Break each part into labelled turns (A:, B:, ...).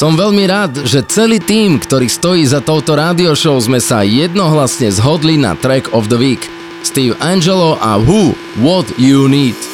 A: Som veľmi rád, že celý tým, ktorý stojí za touto rádio show, sme sa jednohlasne zhodli na Track of the Week. Steve Angelo a Who, What You Need.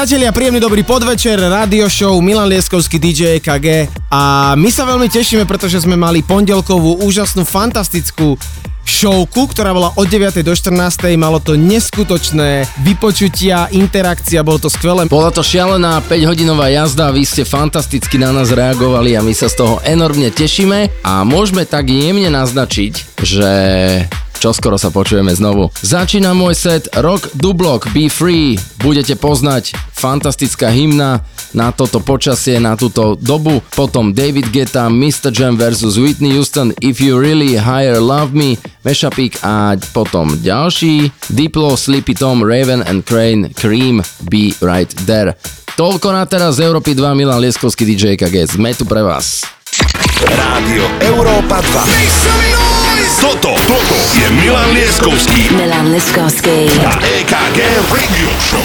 B: Priatelia, príjemný dobrý podvečer, radio show Milan Lieskovský DJ EKG a my sa veľmi tešíme, pretože sme mali pondelkovú úžasnú, fantastickú showku, ktorá bola od 9. do 14. Malo to neskutočné vypočutia, interakcia, bolo to skvelé.
A: Bola to šialená 5-hodinová jazda, vy ste fantasticky na nás reagovali a my sa z toho enormne tešíme a môžeme tak jemne naznačiť, že čoskoro sa počujeme znovu. Začína môj set Rock Dublok Be Free. Budete poznať fantastická hymna na toto počasie, na túto dobu. Potom David Guetta, Mr. Jam vs. Whitney Houston, If You Really Higher Love Me, Meshapik a potom ďalší Diplo, Sleepy Tom, Raven and Crane, Cream, Be Right There. Toľko na teraz z Európy 2, Milan Lieskovský DJ KG. Sme tu pre vás.
C: Rádio Európa 2. Toto, toto je Milan Lieskovský.
D: Milan Lieskovský.
C: A EKG Radio Show.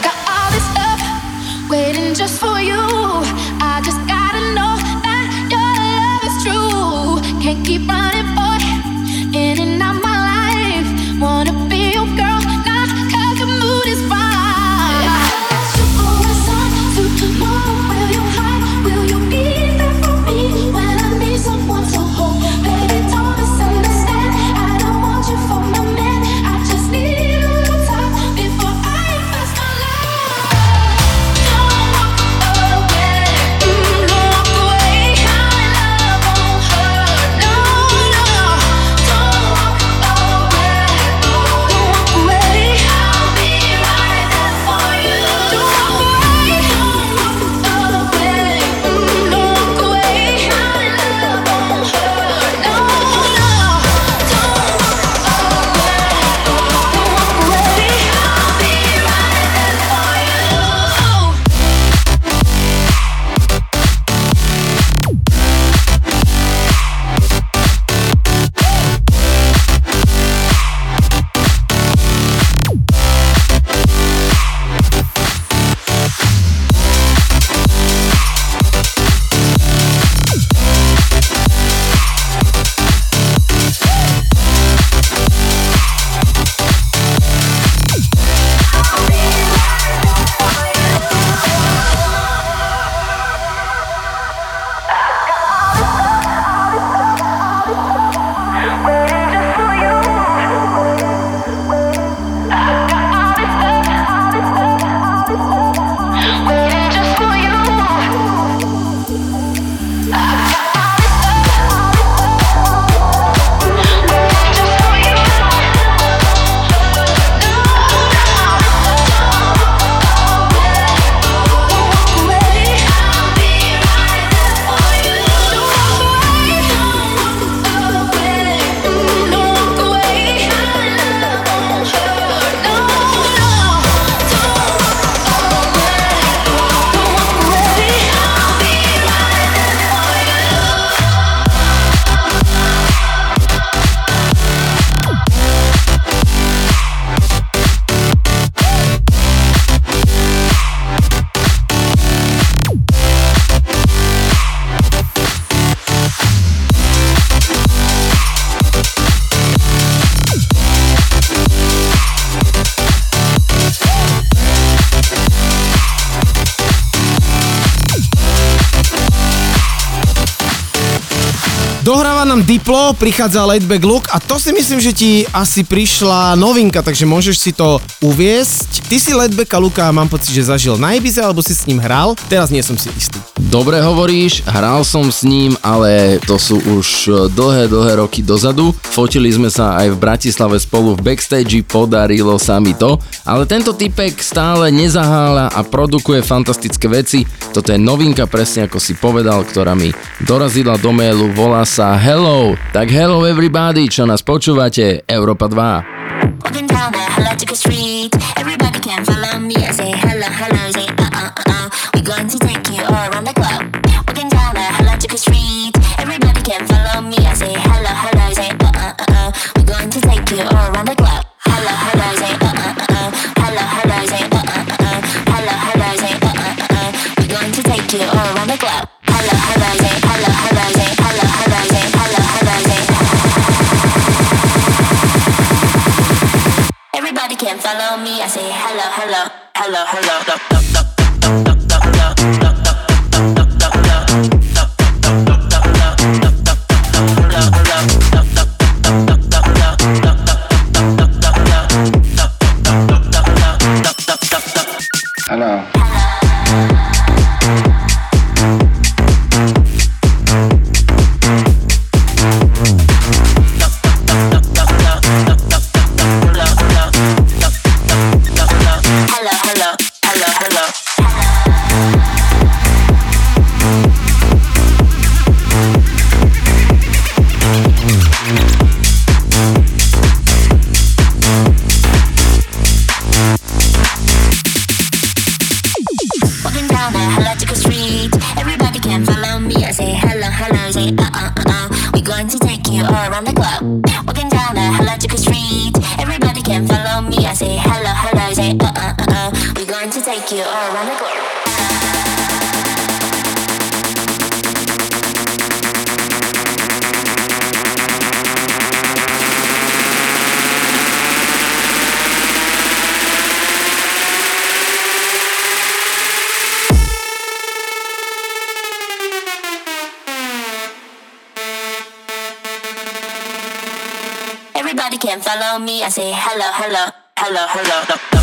B: vyplo, prichádza Laidback Look a to si myslím, že ti asi prišla novinka, takže môžeš si to uviesť. Ty si Laidbacka Luka mám pocit, že zažil na Ibize, alebo si s ním hral, teraz nie som si istý.
E: Dobre hovoríš, hral som s ním, ale to sú už dlhé, dlhé roky dozadu. Fotili sme sa aj v Bratislave spolu v backstage, podarilo sa mi to, ale tento typek stále nezahála a produkuje fantastické veci. Toto je novinka, presne ako si povedal, ktorá mi dorazila do mailu, volá sa Hello. Tak hello everybody, čo nás počúvate, Európa 2.
F: You all around the globe. Everybody can follow me. I say hello, hello, hello, hello.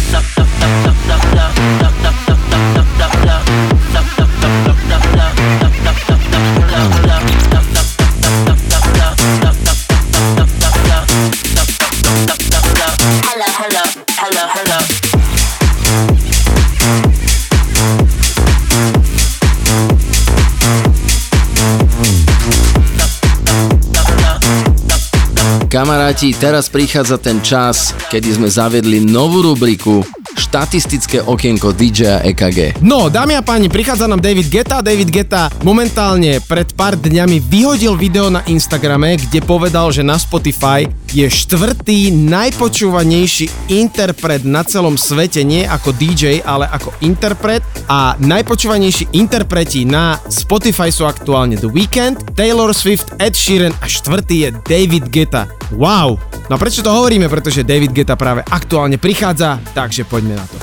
A: Kamaráti, teraz prichádza ten čas, kedy sme zaviedli novú rubriku Štatistické okienko DJ EKG.
B: No, dámy a páni, prichádza nám David Geta. David Geta momentálne pred pár dňami vyhodil video na Instagrame, kde povedal, že na Spotify je štvrtý najpočúvanejší interpret na celom svete, nie ako DJ, ale ako interpret. A najpočúvanejší interpreti na Spotify sú aktuálne The Weeknd, Taylor Swift, Ed Sheeran a štvrtý je David Geta. Wow! No a prečo to hovoríme? Pretože David Geta práve aktuálne prichádza, takže poďme na to.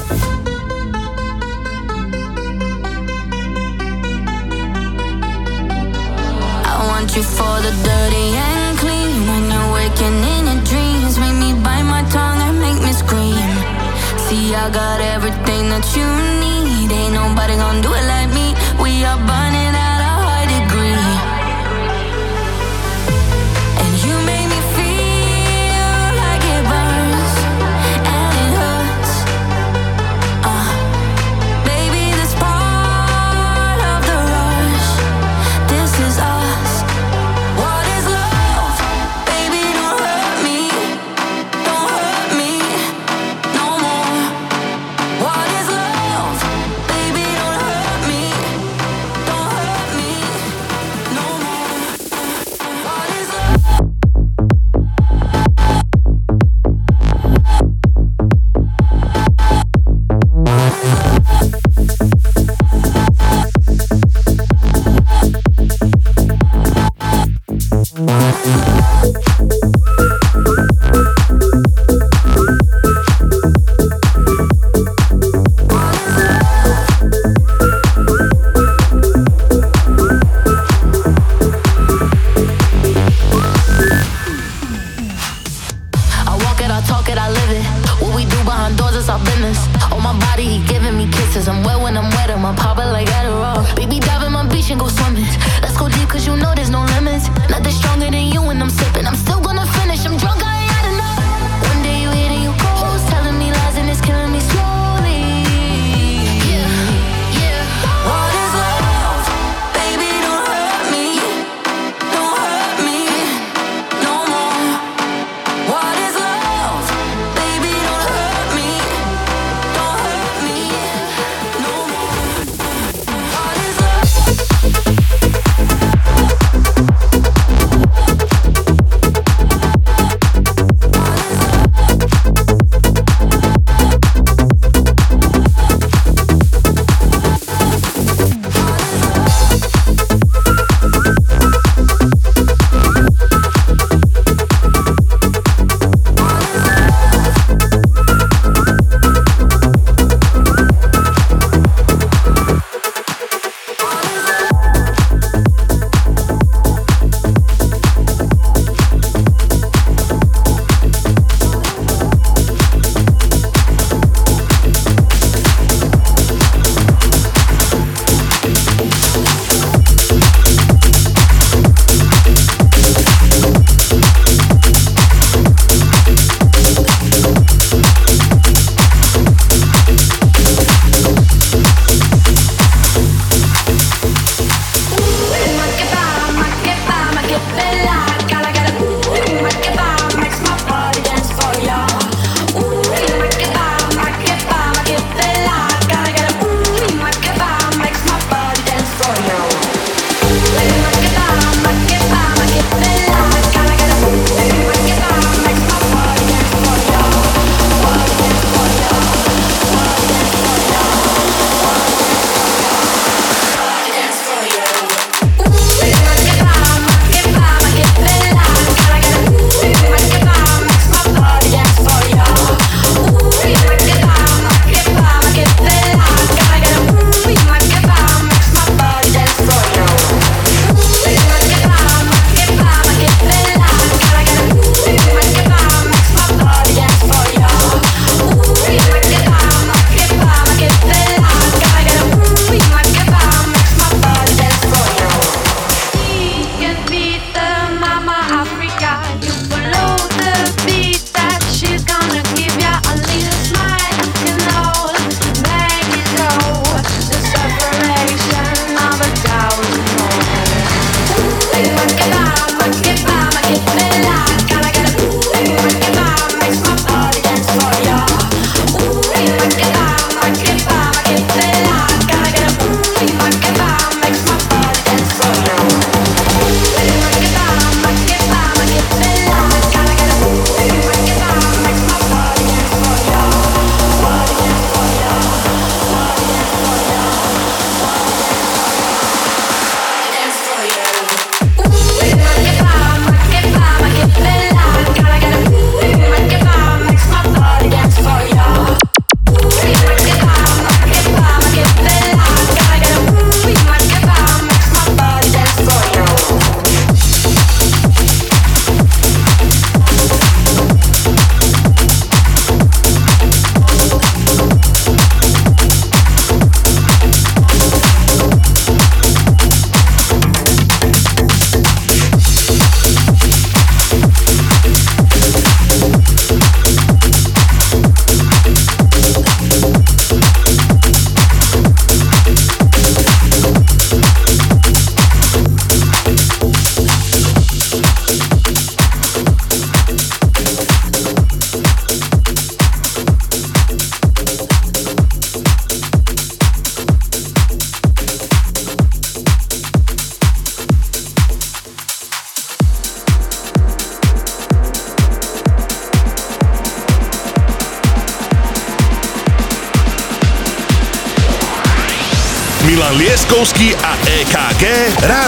G: You for the dirty I got everything that you need.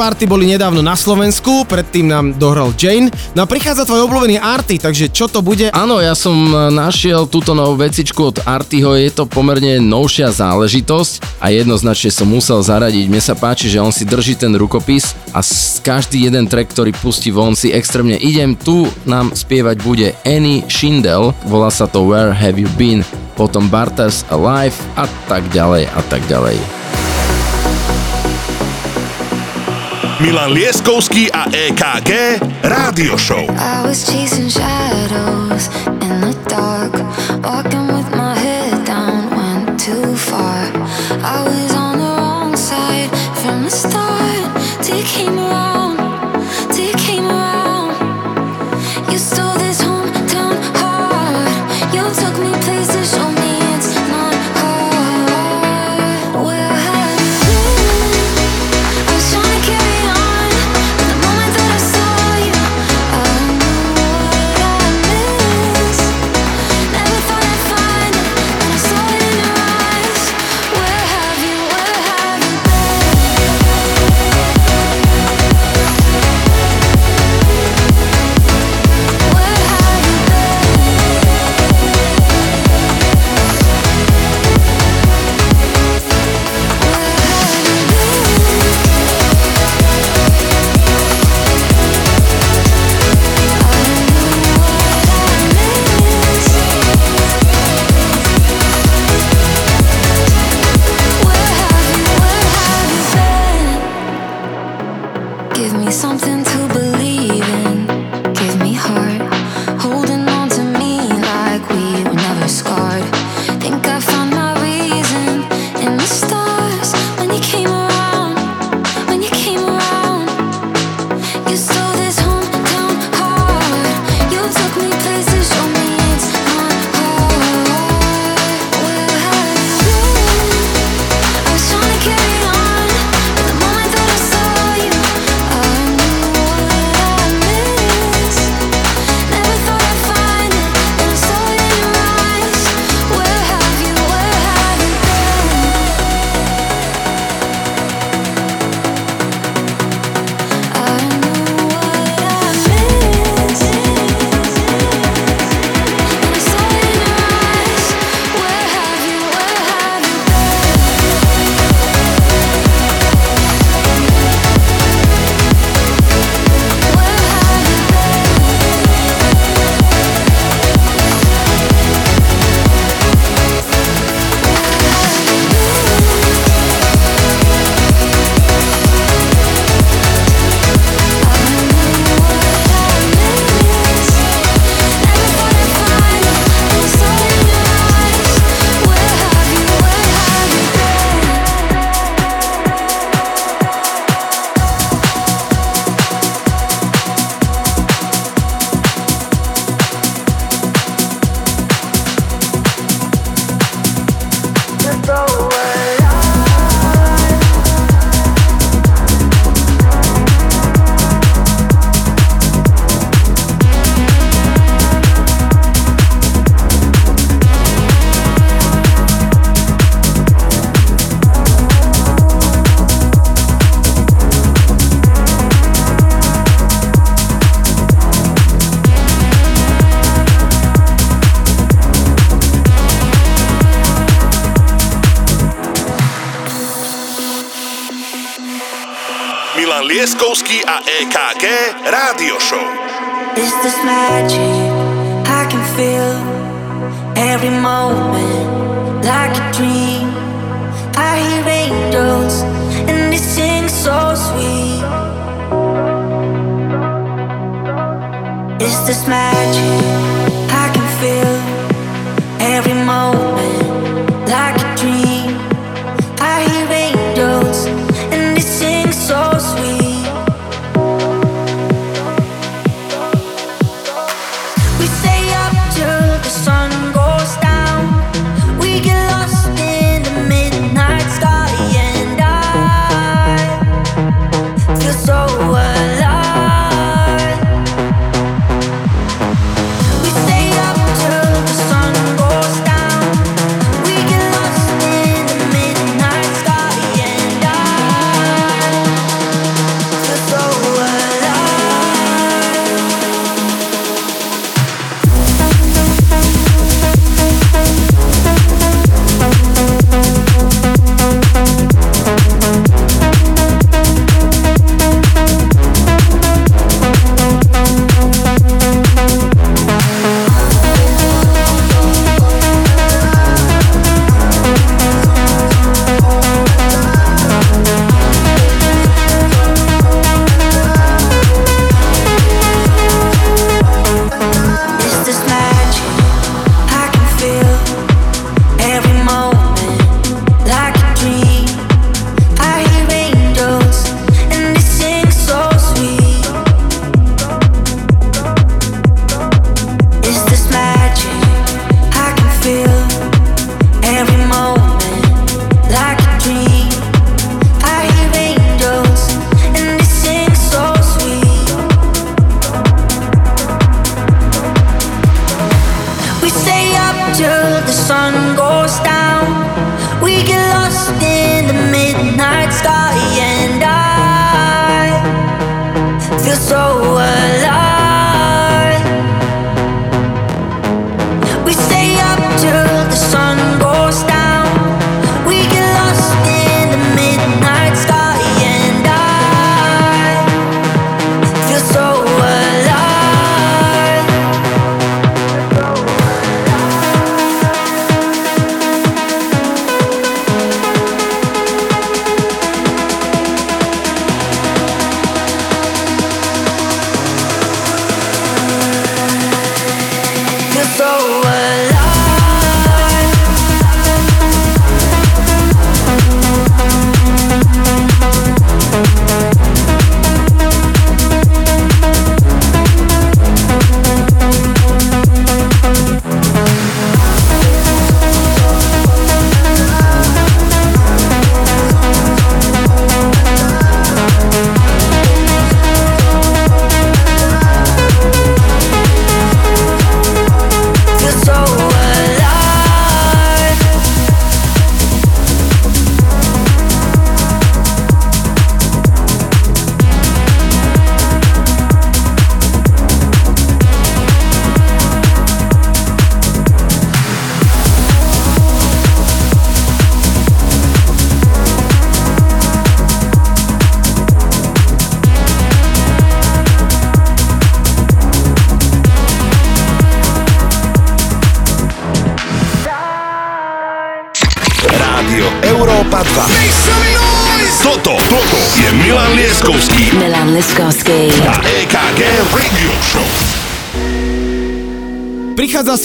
B: Party boli nedávno na Slovensku, predtým nám dohral Jane. No a prichádza tvoj obľúbený Arty, takže čo to bude?
A: Áno, ja som e, našiel túto novú vecičku od Artyho, je to pomerne novšia záležitosť a jednoznačne som musel zaradiť. Mne sa páči, že on si drží ten rukopis a každý jeden track, ktorý pustí von si extrémne idem. Tu nám spievať bude Annie Schindel, volá sa to Where Have You Been, potom Barters Alive a tak ďalej a tak ďalej.
H: Milan Lieskovský a EKG Rádio Show.
D: I was chasing shadows in the dark,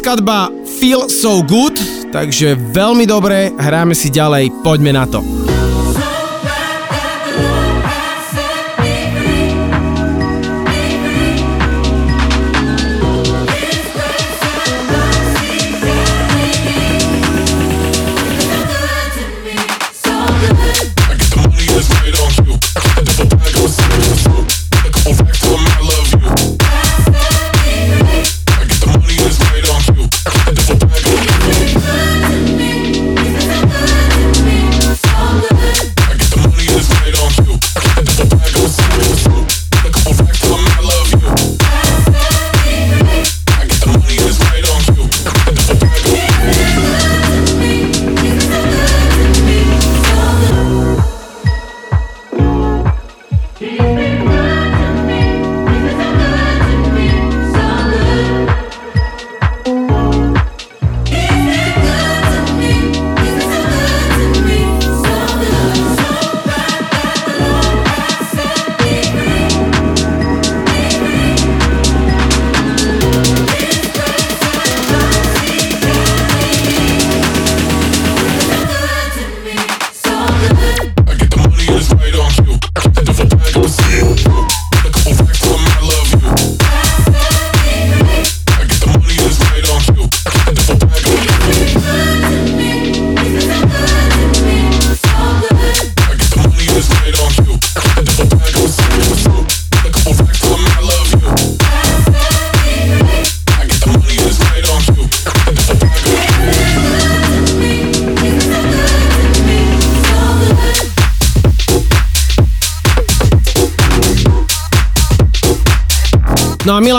I: skladba Feel So Good, takže veľmi dobre, hráme si ďalej, poďme na to.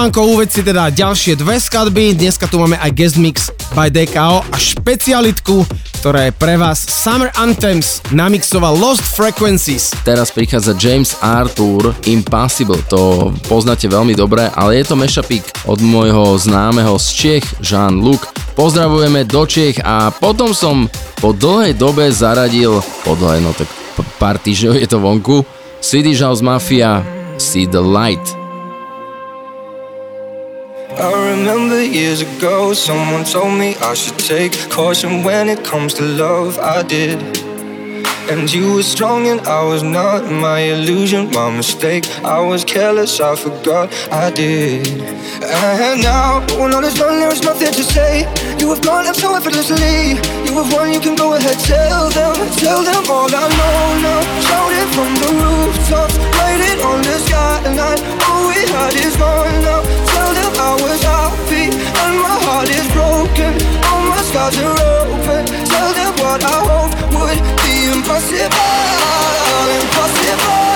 B: Milanko, uveď si teda ďalšie dve skladby. Dneska tu máme aj guest mix by DKO a špecialitku, ktorá je pre vás Summer Anthems namixoval Lost Frequencies.
A: Teraz prichádza James Arthur Impossible, to poznáte veľmi dobre, ale je to mešapík od môjho známeho z Čech, Jean-Luc. Pozdravujeme do Čech a potom som po dlhej dobe zaradil, po dlhej, no tak p- pár týždňov je to vonku, Swedish House Mafia, See the Light.
J: Years ago, someone told me I should take caution when it comes to love. I did. And you were strong and I was not. My illusion, my mistake. I was careless, I forgot I did. And now, when all is done, there's nothing to say. You have gone up so effortlessly. You have won, you can go ahead, tell them, tell them all I know now. Shout it from the rooftops, write it on the skyline. All we had is gone now. Tell them I was and my heart is broken. All my scars are open. Tell them what I hope would be impossible, impossible,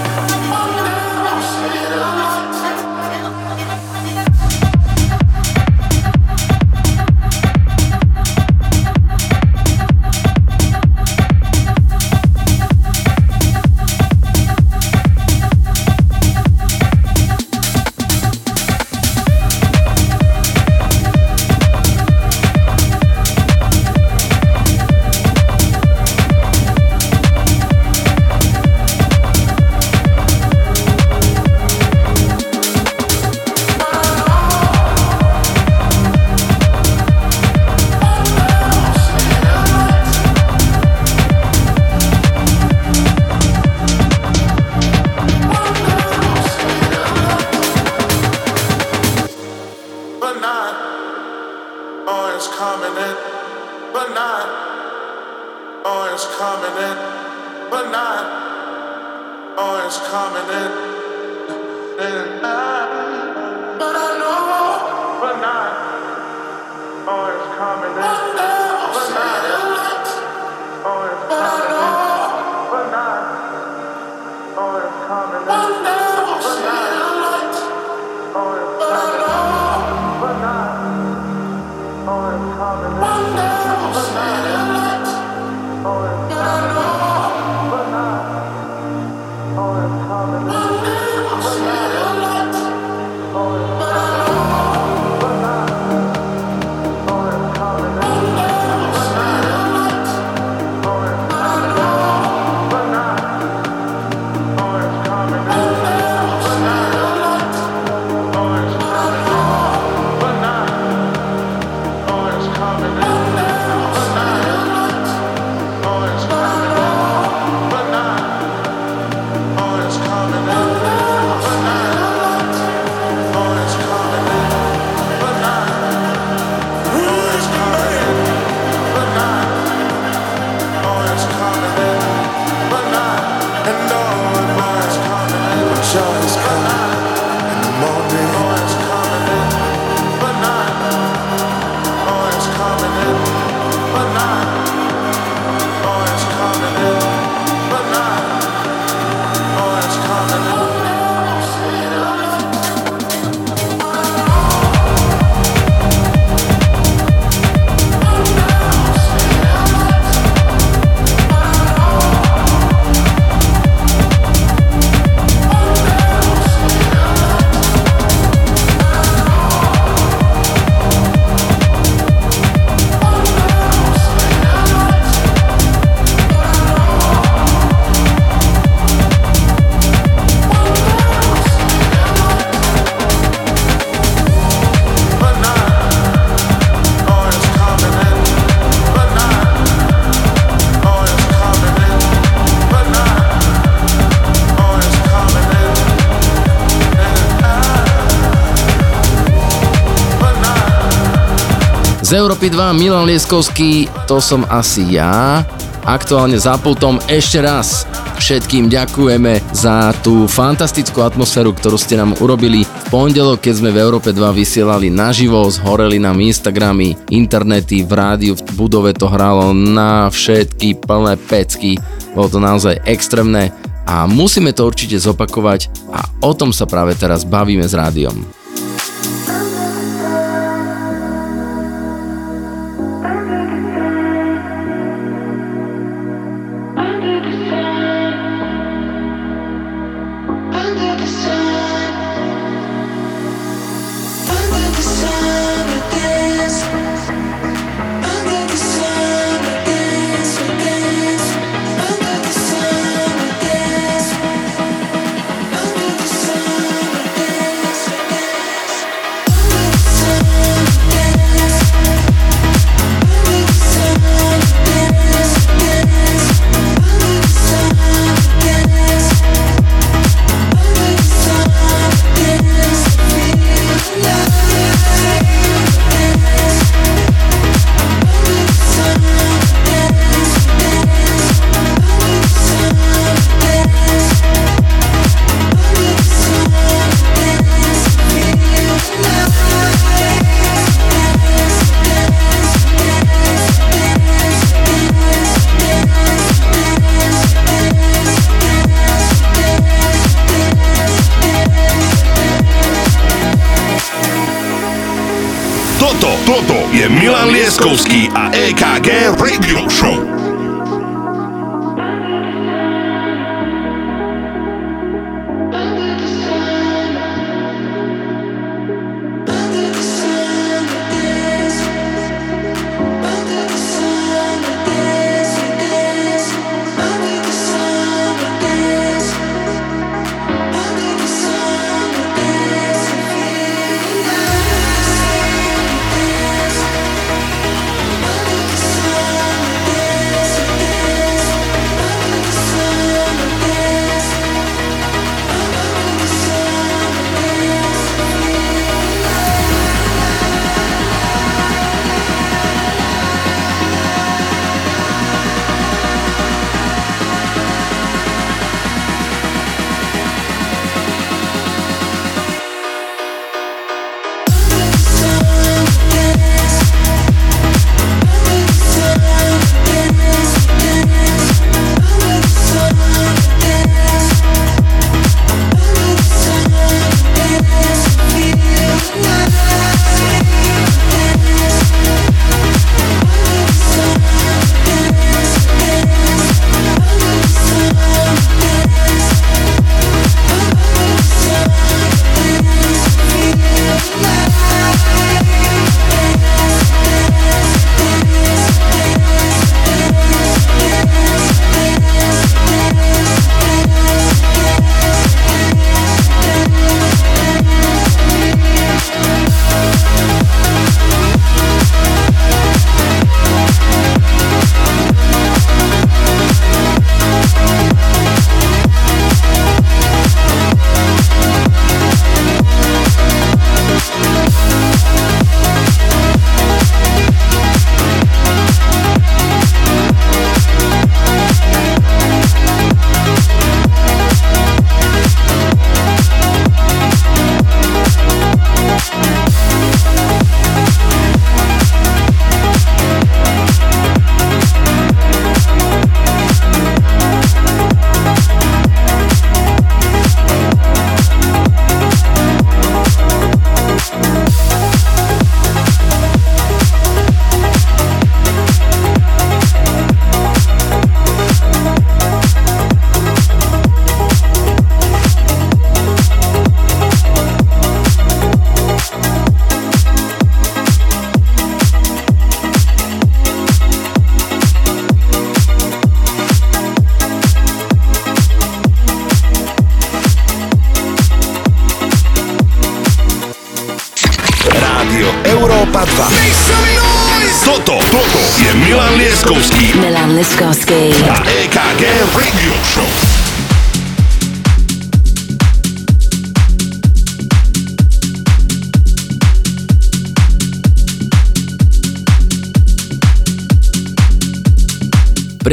A: Z Európy 2 Milan Lieskovský, to som asi ja. Aktuálne za pultom ešte raz všetkým ďakujeme za tú fantastickú atmosféru, ktorú ste nám urobili v pondelok, keď sme v Európe 2 vysielali naživo, zhoreli nám Instagramy, internety, v rádiu, v budove to hralo na všetky plné pecky. Bolo to naozaj extrémne a musíme to určite zopakovať a o tom sa práve teraz bavíme s rádiom.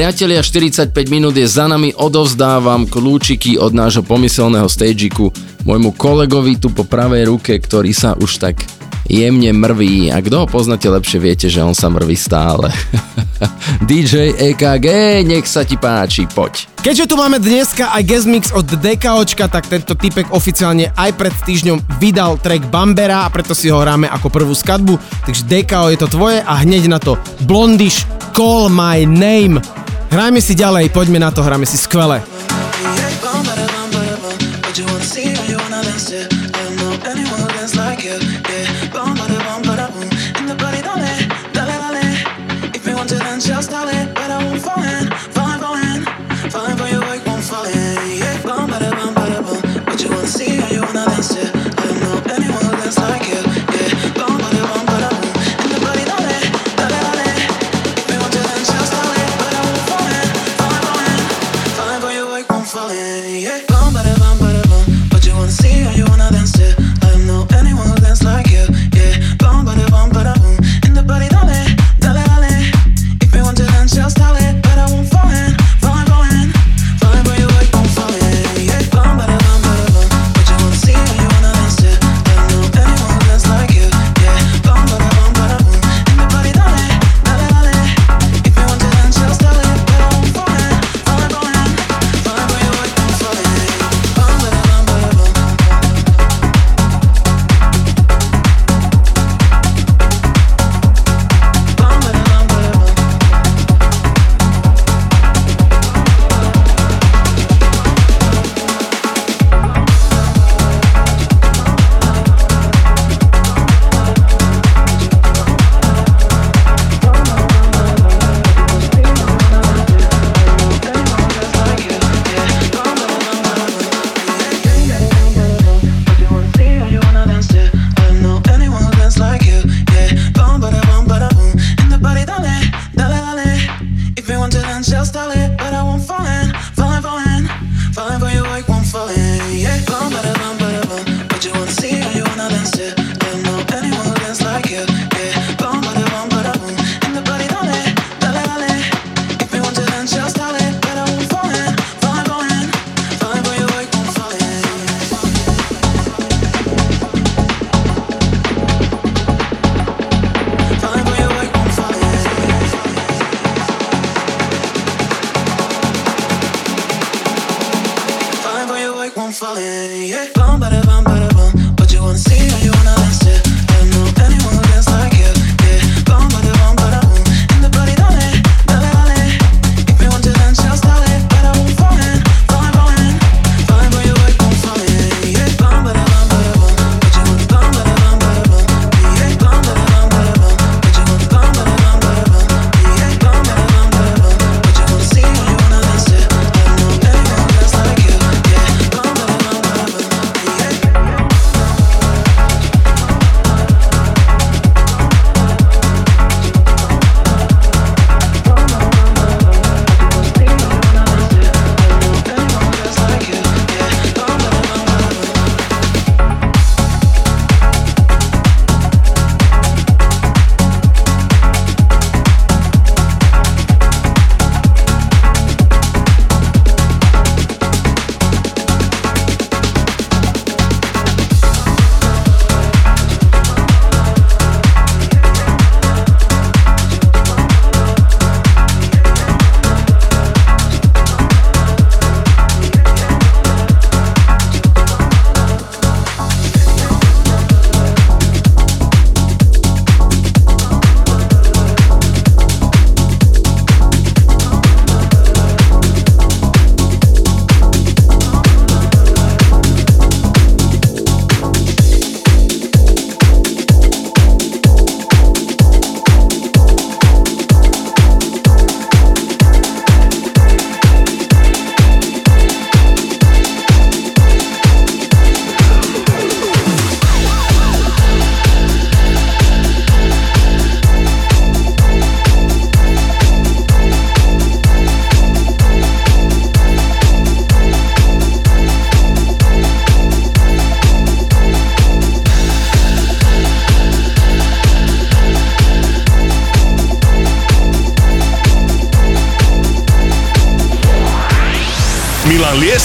A: Priatelia, 45 minút je za nami, odovzdávam kľúčiky od nášho pomyselného stagiku môjmu kolegovi tu po pravej ruke, ktorý sa už tak jemne mrví a kto ho poznáte lepšie, viete, že on sa mrví stále. DJ EKG, nech sa ti páči, poď.
B: Keďže tu máme dneska aj guest mix od DKOčka, tak tento typek oficiálne aj pred týždňom vydal track Bambera a preto si ho hráme ako prvú skladbu. Takže DKO je to tvoje a hneď na to Blondish Call My Name. Hrajme si ďalej, poďme na to, hráme si skvele.
K: Just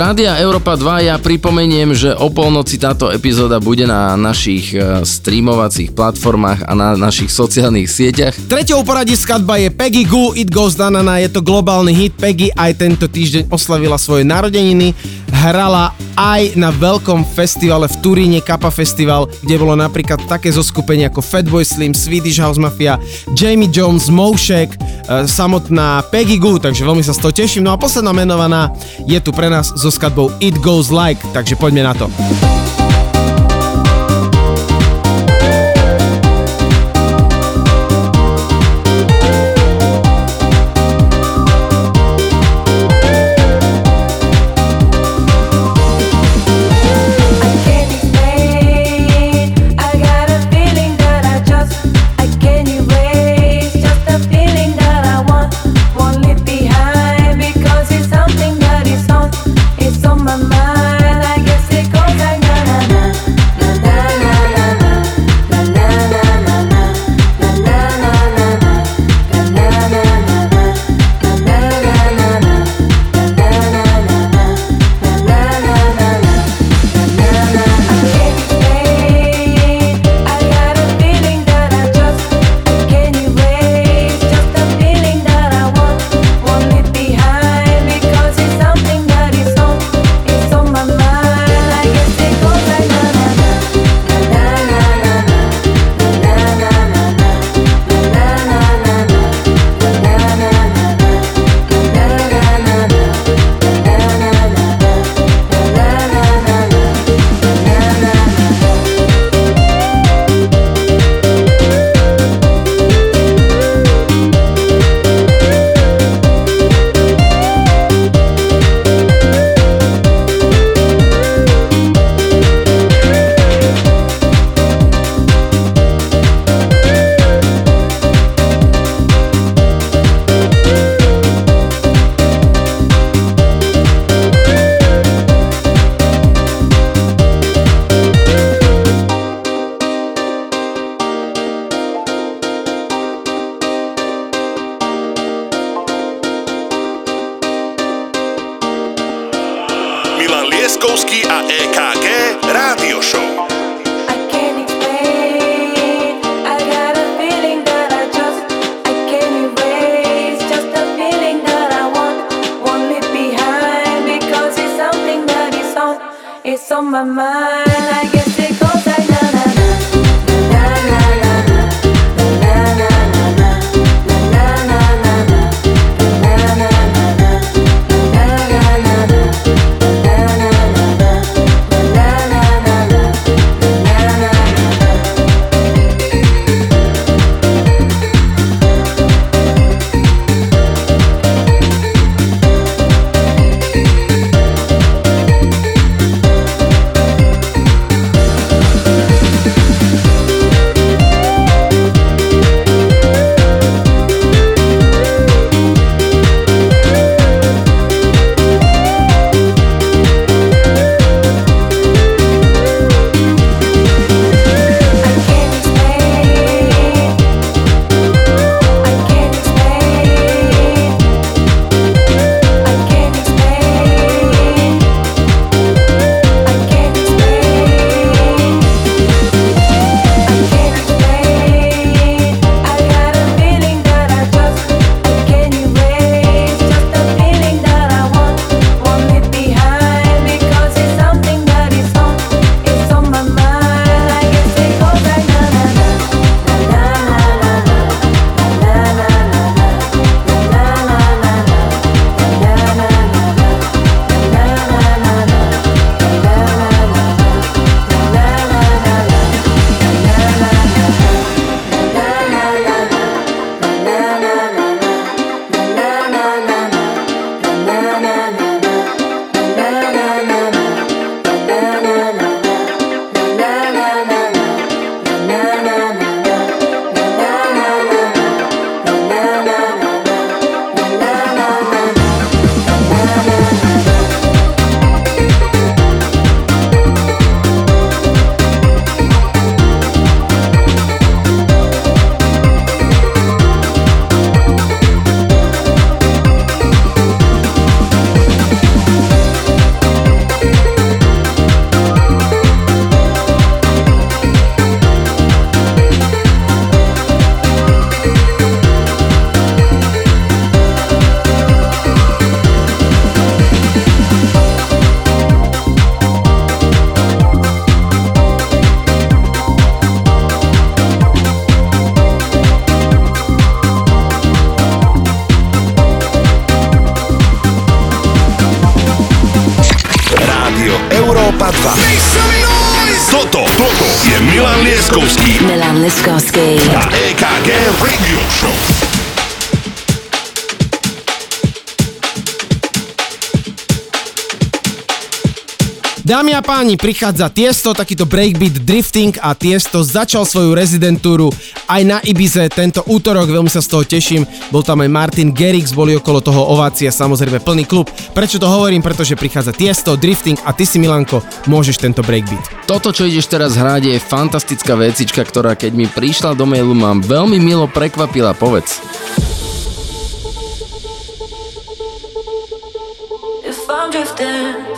A: Rádia Európa 2 ja pripomeniem, že o polnoci táto epizóda bude na našich e, streamovacích platformách a na našich sociálnych sieťach.
B: Treťou poradí skladba je Peggy Goo, It Goes Danana, je to globálny hit. Peggy aj tento týždeň oslavila svoje narodeniny, hrala aj na veľkom festivale v Turíne, Kappa Festival, kde bolo napríklad také zoskupenie ako Fatboy Slim, Swedish House Mafia, Jamie Jones, Moshek, samotná Peggy Goo, takže veľmi sa z toho teším. No a posledná menovaná je tu pre nás so skladbou It Goes Like, takže poďme na to. prichádza Tiesto, takýto breakbeat drifting a Tiesto začal svoju rezidentúru aj na Ibize tento útorok, veľmi sa z toho teším. Bol tam aj Martin Gerix, boli okolo toho ovácia, samozrejme plný klub. Prečo to hovorím? Pretože prichádza Tiesto, drifting a ty si Milanko, môžeš tento breakbeat.
A: Toto, čo ideš teraz hrať, je fantastická vecička, ktorá keď mi prišla do mailu, mám veľmi milo prekvapila, povedz.
L: If I'm drifting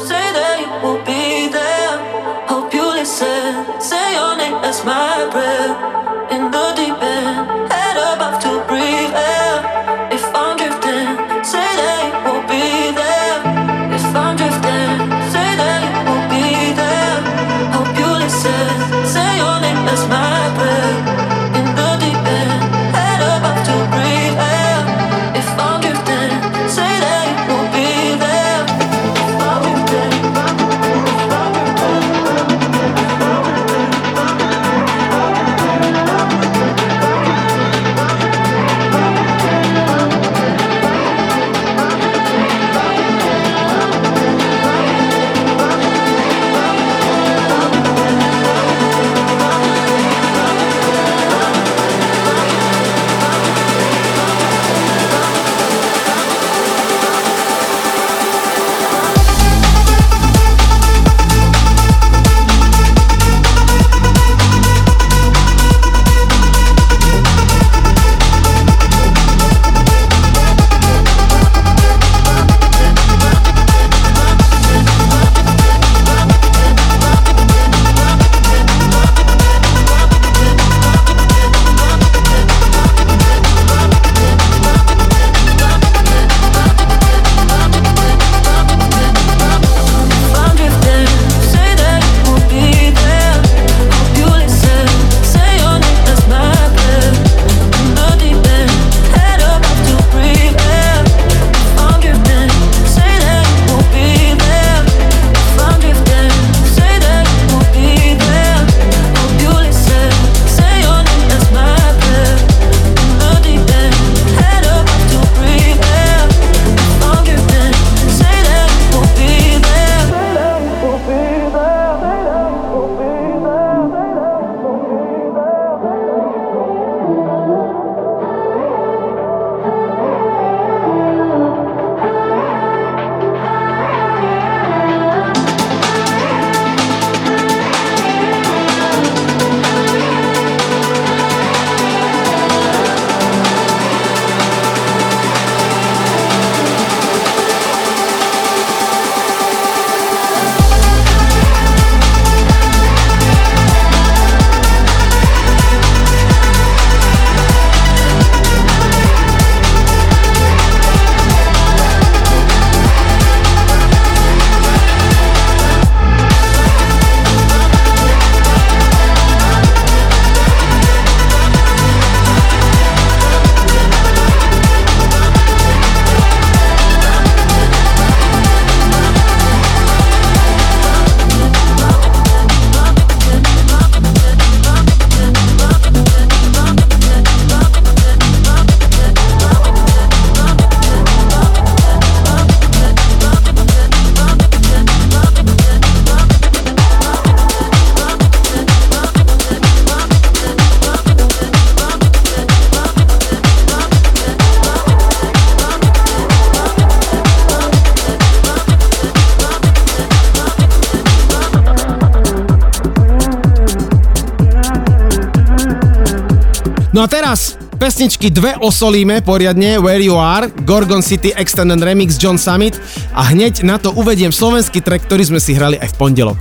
B: No a teraz pesničky dve osolíme poriadne, Where You Are, Gorgon City Extended Remix John Summit a hneď na to uvediem slovenský track, ktorý sme si hrali aj v pondelok.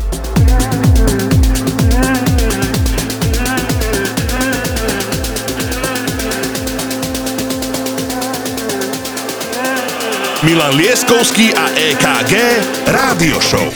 M: Milan Lieskovský a EKG Rádio Show.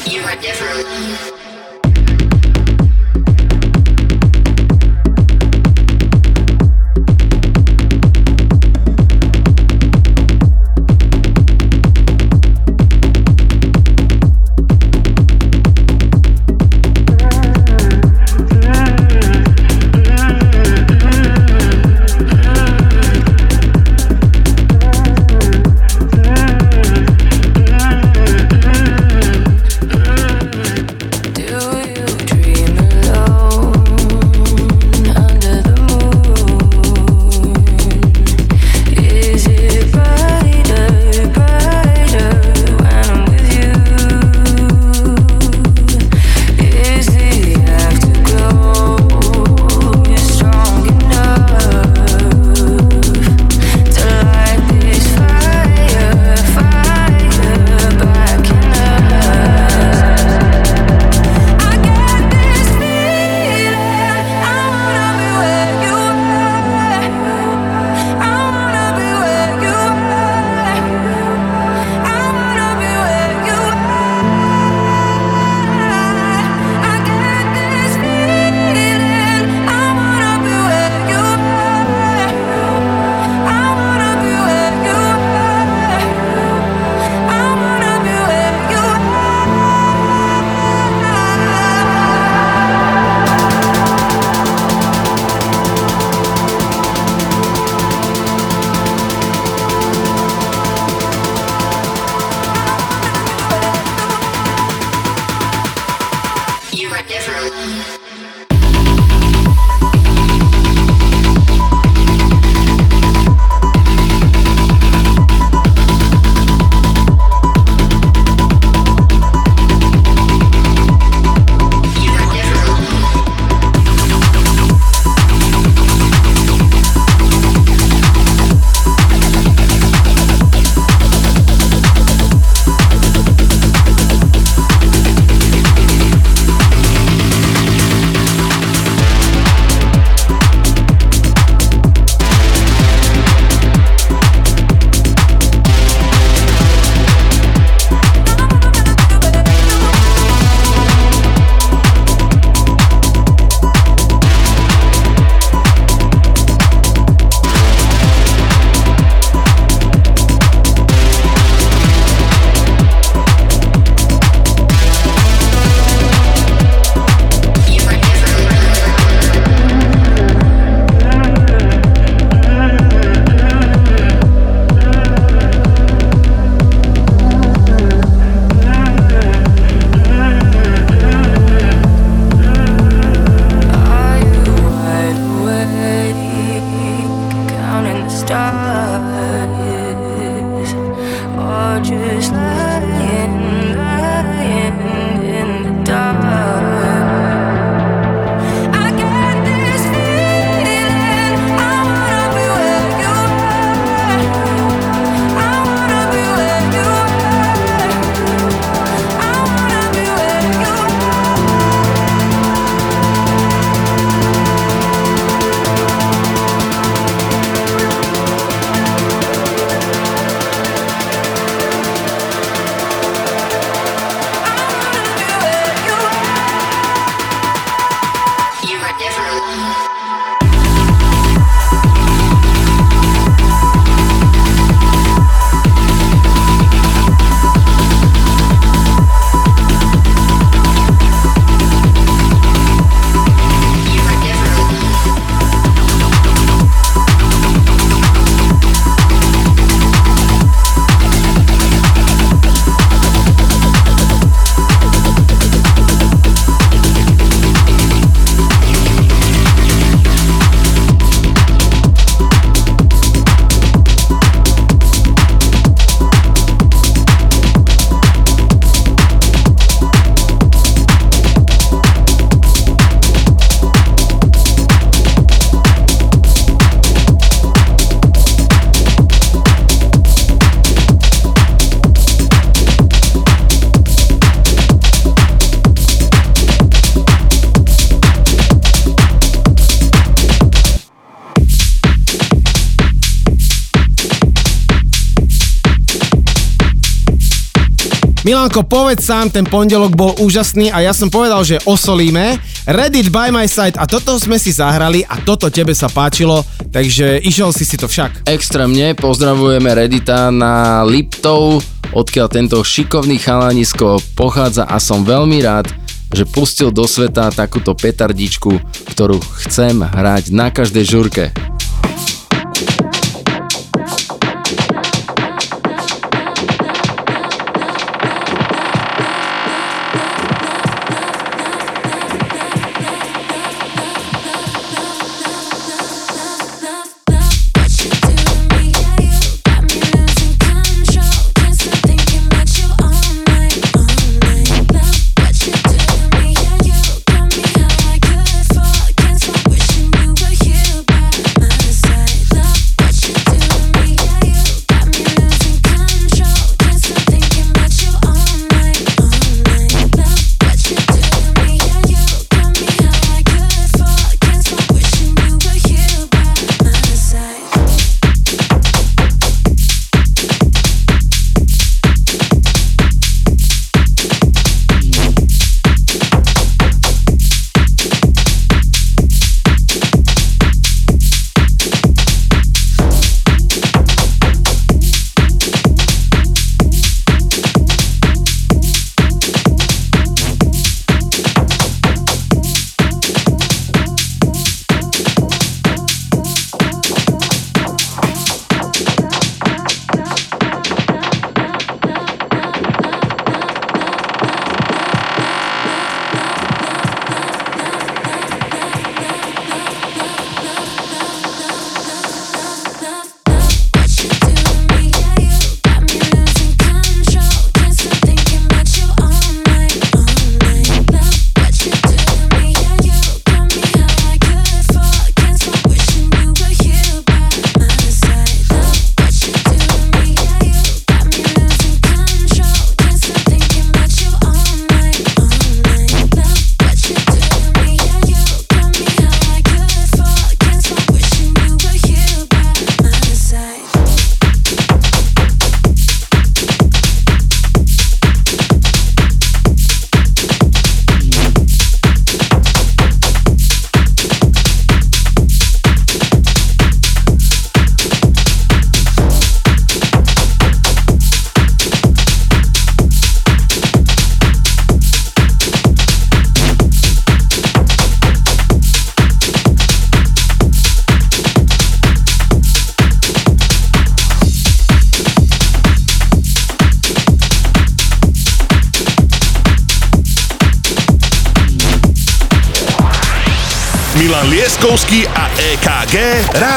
B: Milanko, povedz sám, ten pondelok bol úžasný a ja som povedal, že osolíme. Reddit by my side a toto sme si zahrali a toto tebe sa páčilo, takže išiel si si to však.
C: Extrémne pozdravujeme Reddita na Liptov, odkiaľ tento šikovný chalanisko pochádza a som veľmi rád, že pustil do sveta takúto petardičku, ktorú chcem hrať na každej žurke.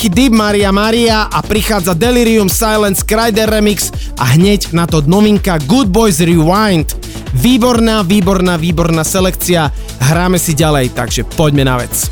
B: strechy Deep Maria Maria a prichádza Delirium Silence Cryder Remix a hneď na to novinka Good Boys Rewind. Výborná, výborná, výborná selekcia. Hráme si ďalej, takže poďme na vec.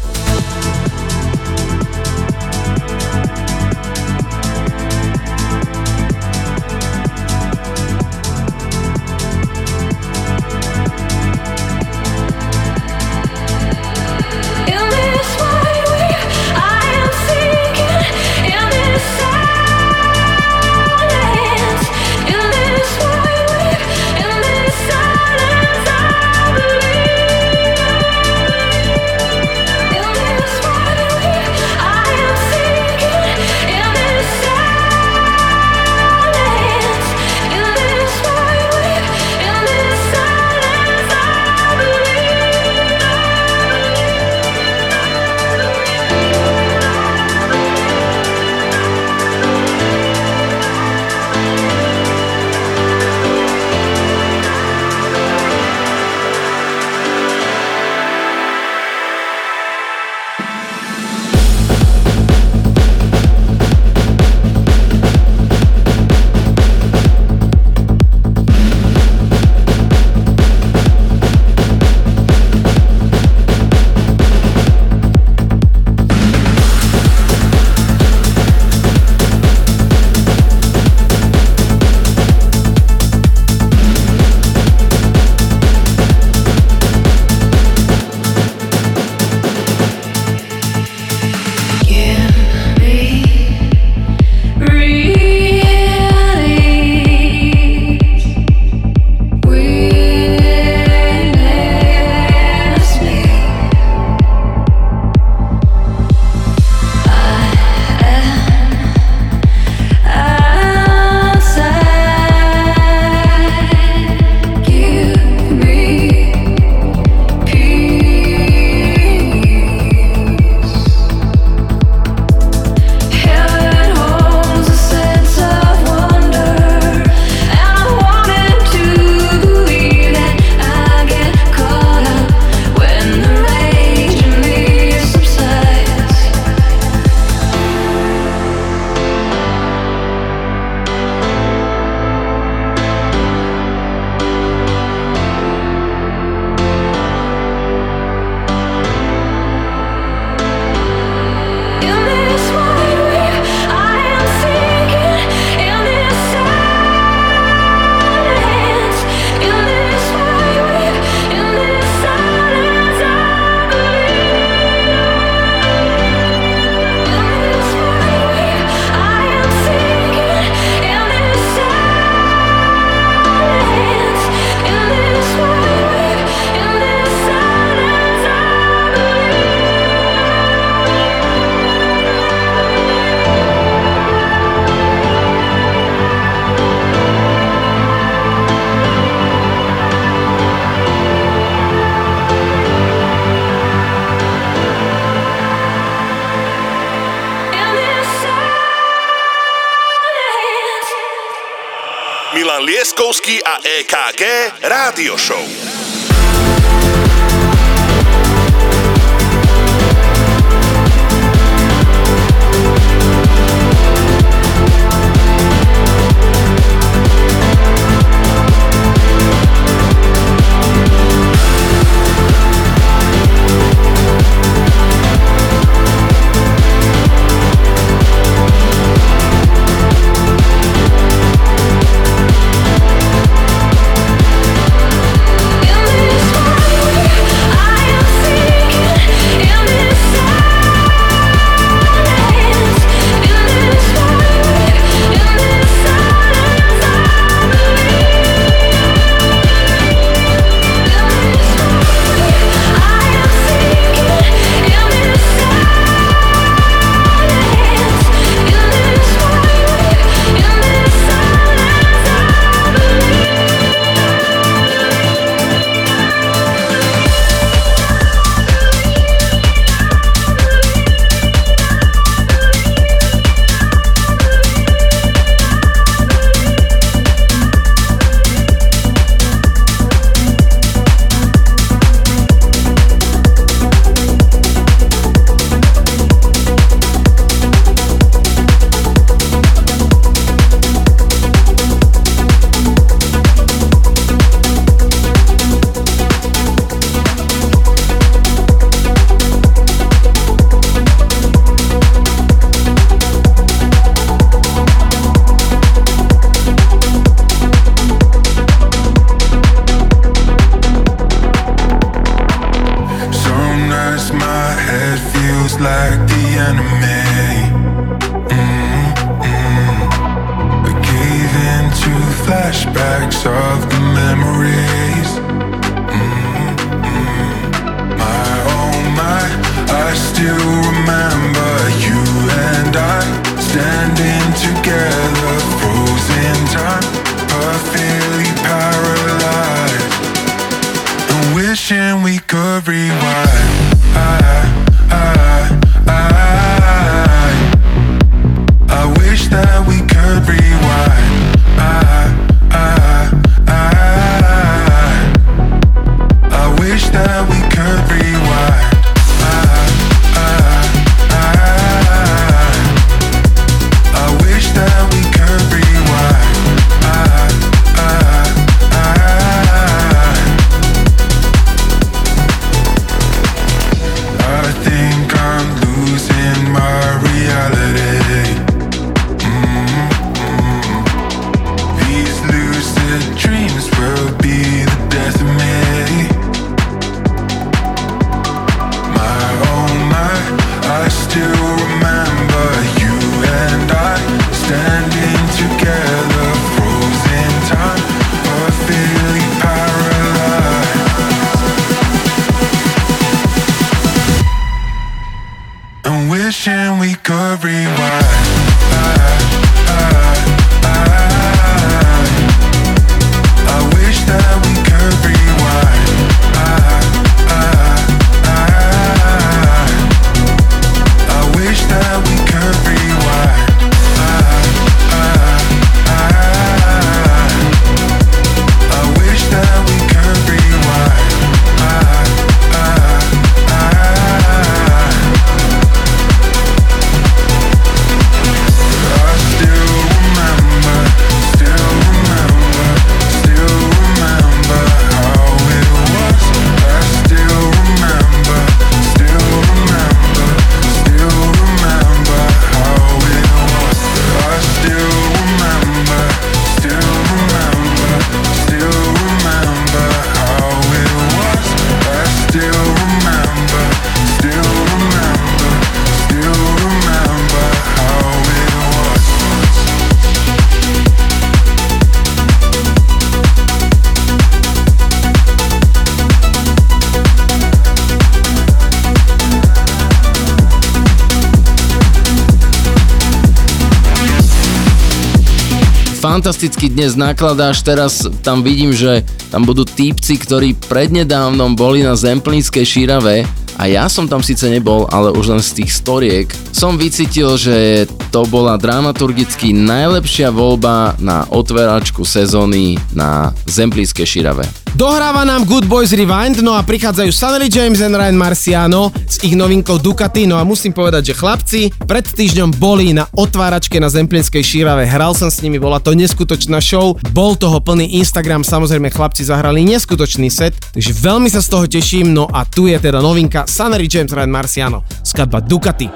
A: Fantasticky dnes nakladáš, teraz tam vidím, že tam budú típci, ktorí prednedávnom boli na Zemplínskej šírave a ja som tam síce nebol, ale už len z tých storiek som vycítil, že to bola dramaturgicky najlepšia voľba na otváračku sezóny na Zemplínskej širave.
B: Dohráva nám Good Boys Rewind, no a prichádzajú Sunny James and Ryan Marciano s ich novinkou Ducati, no a musím povedať, že chlapci pred týždňom boli na otváračke na Zemplínskej šírave, hral som s nimi, bola to neskutočná show, bol toho plný Instagram, samozrejme chlapci zahrali neskutočný set, takže veľmi sa z toho teším, no a tu je teda novinka Sunny James Ryan Marciano, skladba Ducati.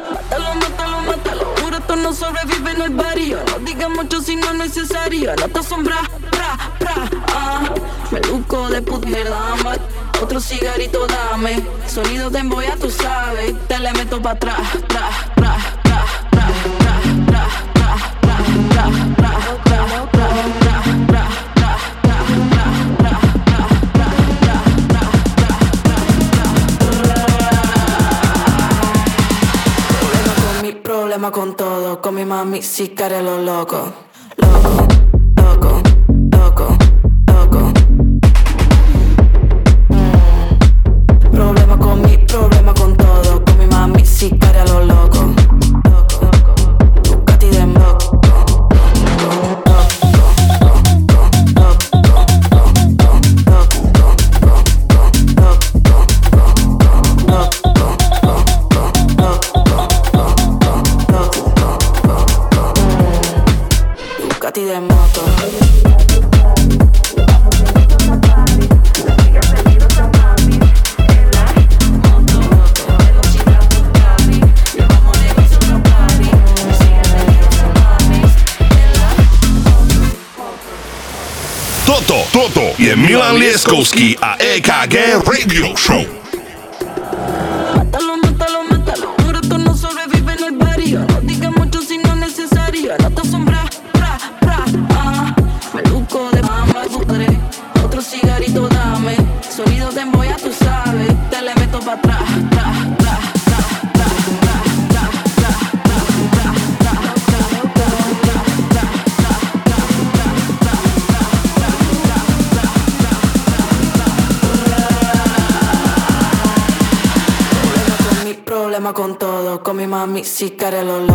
G: No sobrevive en ah. Me luco de puta dama. Otro cigarrito dame. Sonido de emboya, tú sabes. Te le meto pa' atrás, tra, tra, tra, tra, tra, tra, tra, tra, tra, tra, tra, tra, tra, tra, tra. Problema con mi problema con todo. Con mi mami sí que haré lo loco. Loco,
M: Lieskovský a EKG Radio Show.
G: Si te lo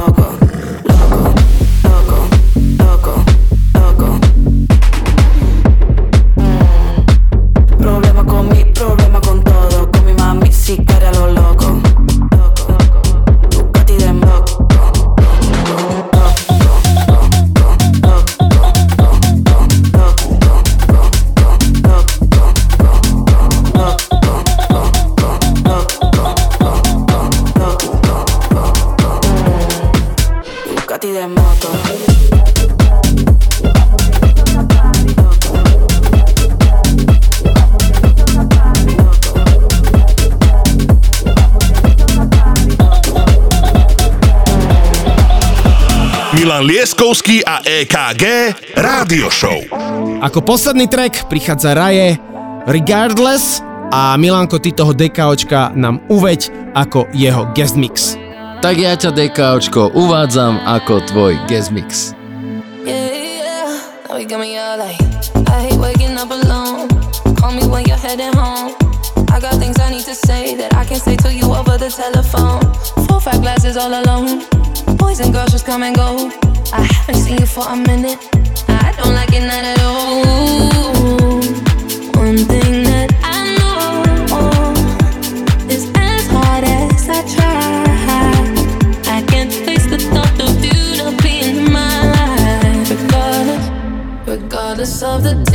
M: EKG Rádio Show.
B: Ako posledný track prichádza Raje Regardless a Milanko, ty toho DKOčka nám uveď ako jeho guest mix.
A: Tak ja ťa DKOčko uvádzam ako tvoj guest mix.
L: Yeah, yeah. Now you got me all like, I hate waking up alone. Call me when you're heading home. I got things I need to say that I can say to you over the telephone. Four, five glasses all alone. Boys and girls just come and go. I haven't seen you for a minute. I don't like it not at all. One thing that I know is as hard as I try, I can't face the thought of you not being in my life. Regardless, regardless of the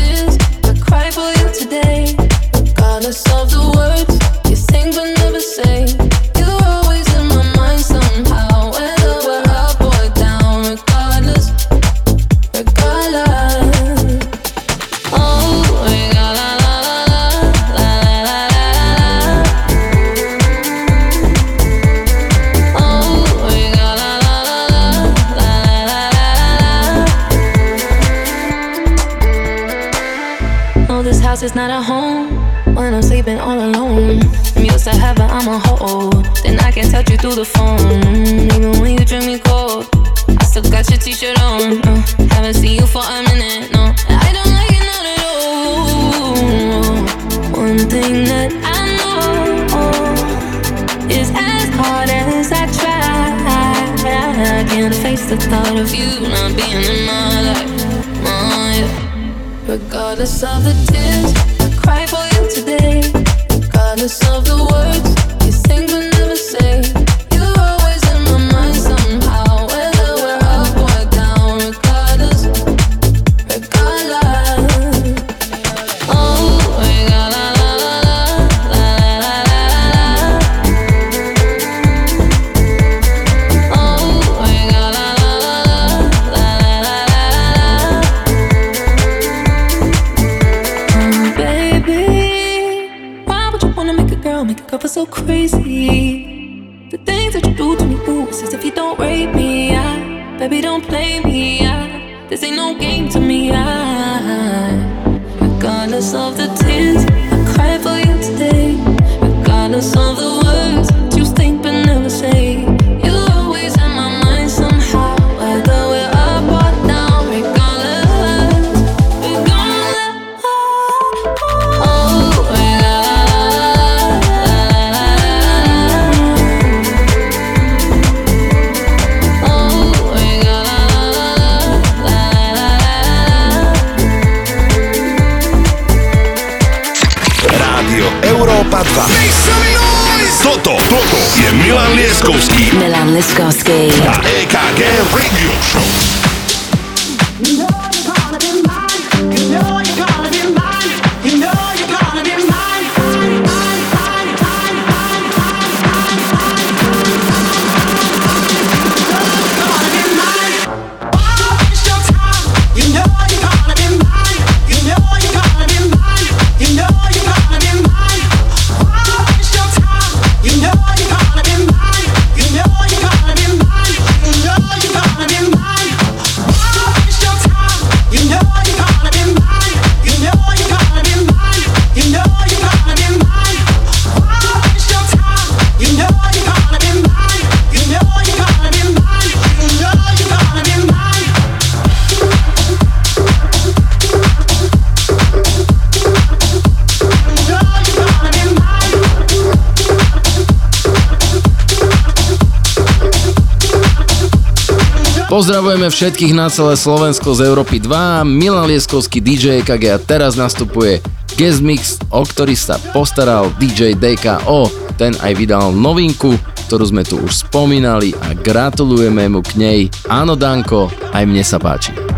N: Pozdravujeme všetkých na celé Slovensko z Európy 2, Milan Lieskovský DJ EKG a teraz nastupuje guest mix, o ktorý sa postaral DJ DKO. Ten aj vydal novinku, ktorú sme tu už spomínali a gratulujeme mu k nej. Áno Danko, aj mne sa páči.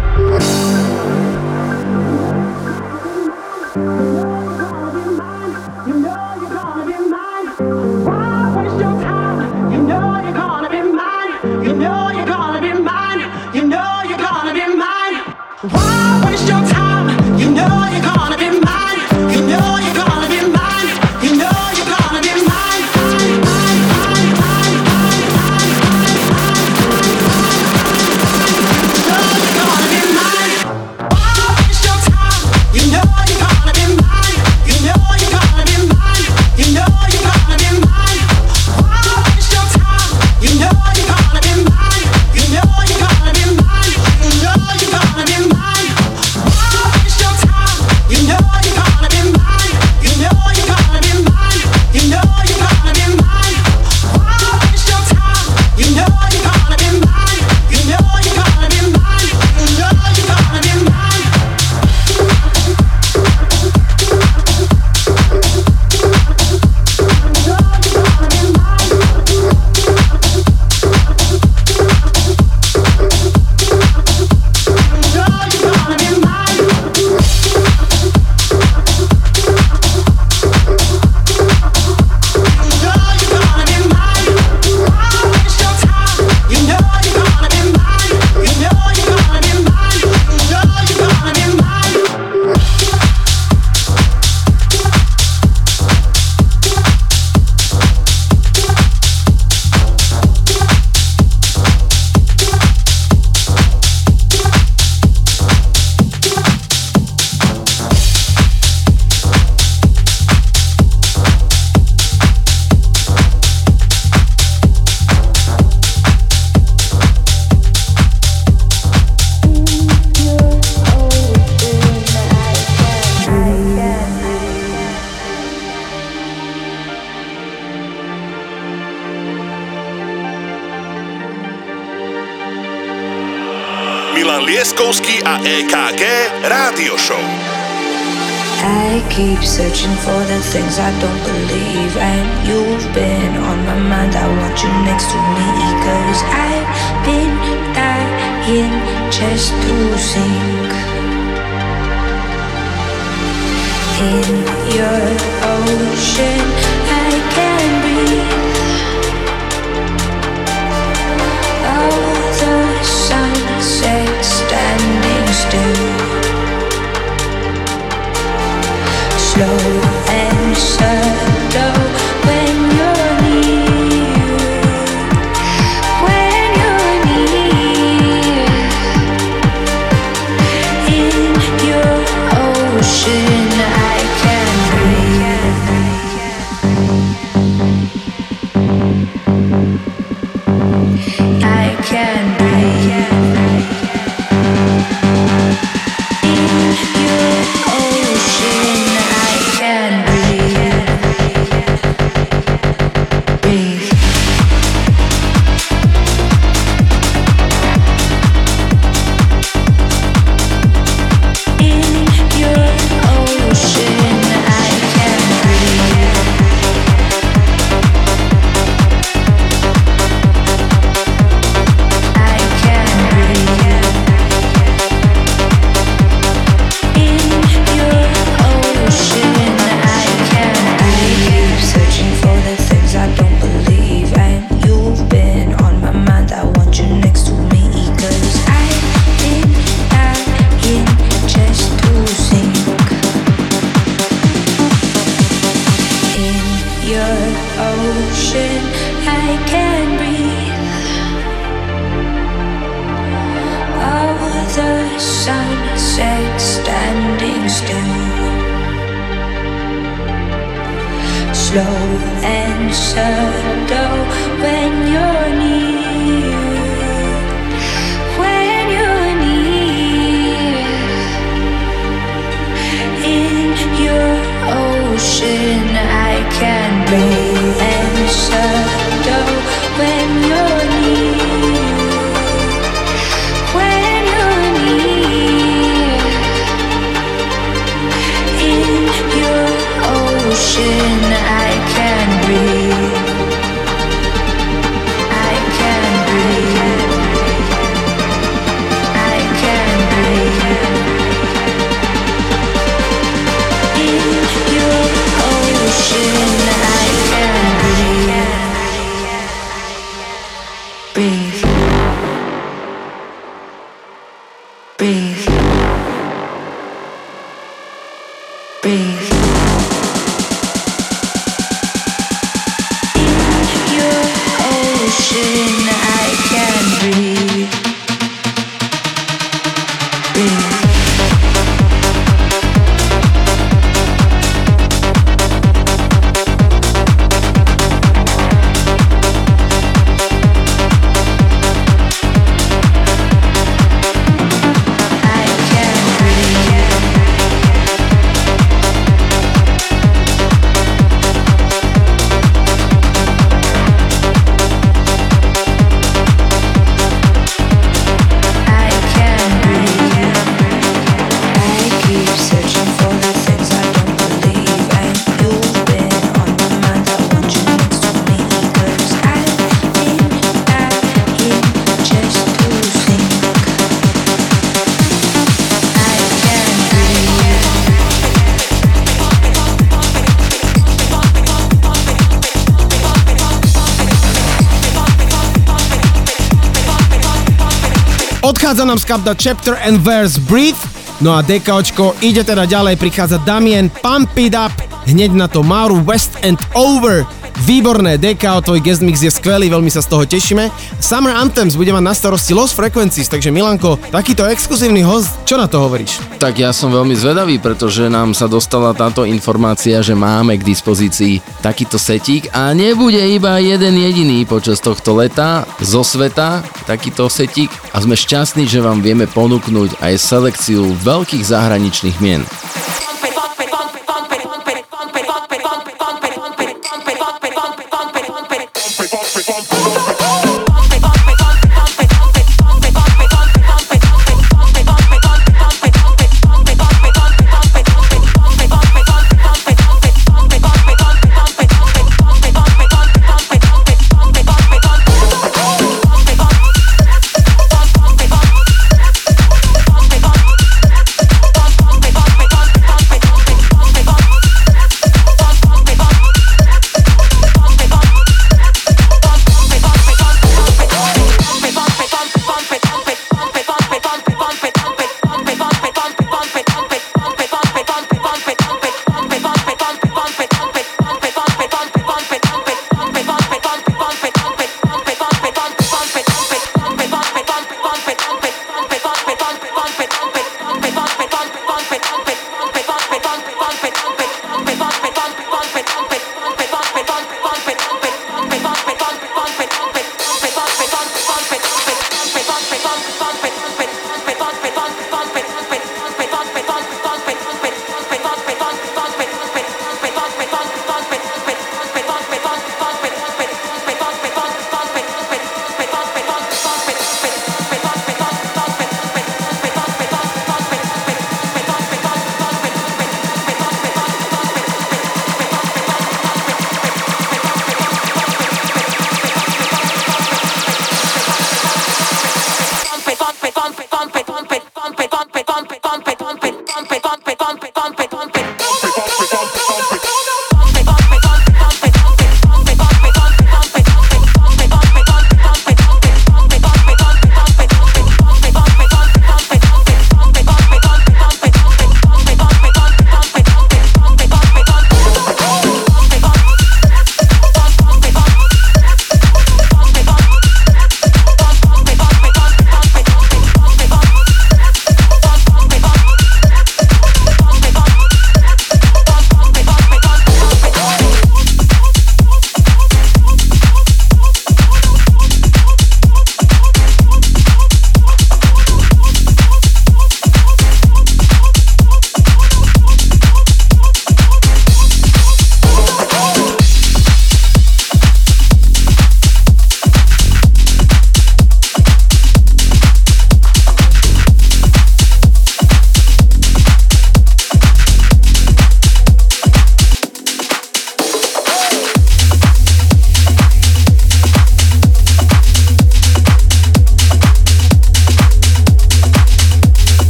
B: potom skapda Chapter and Verse Breathe. No a DKOčko ide teda ďalej, prichádza Damien Pump It Up, hneď na to Mauru West and Over. Výborné, DKO, tvoj guest mix je skvelý, veľmi sa z toho tešíme. Summer Anthems bude mať na starosti Lost Frequencies, takže Milanko, takýto exkluzívny host, čo na to hovoríš?
A: Tak ja som veľmi zvedavý, pretože nám sa dostala táto informácia, že máme k dispozícii takýto setík a nebude iba jeden jediný počas tohto leta zo sveta, takýto setík a sme šťastní, že vám vieme ponúknuť aj selekciu veľkých zahraničných mien.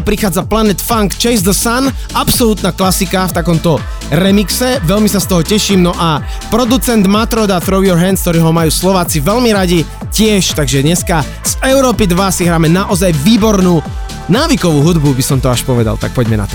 B: prichádza Planet Funk Chase the Sun, absolútna klasika v takomto remixe, veľmi sa z toho teším, no a producent Matroda Throw Your Hands, ktorý ho majú Slováci veľmi radi, tiež, takže dneska z Európy 2 si hráme naozaj výbornú návykovú hudbu, by som to až povedal, tak poďme na to.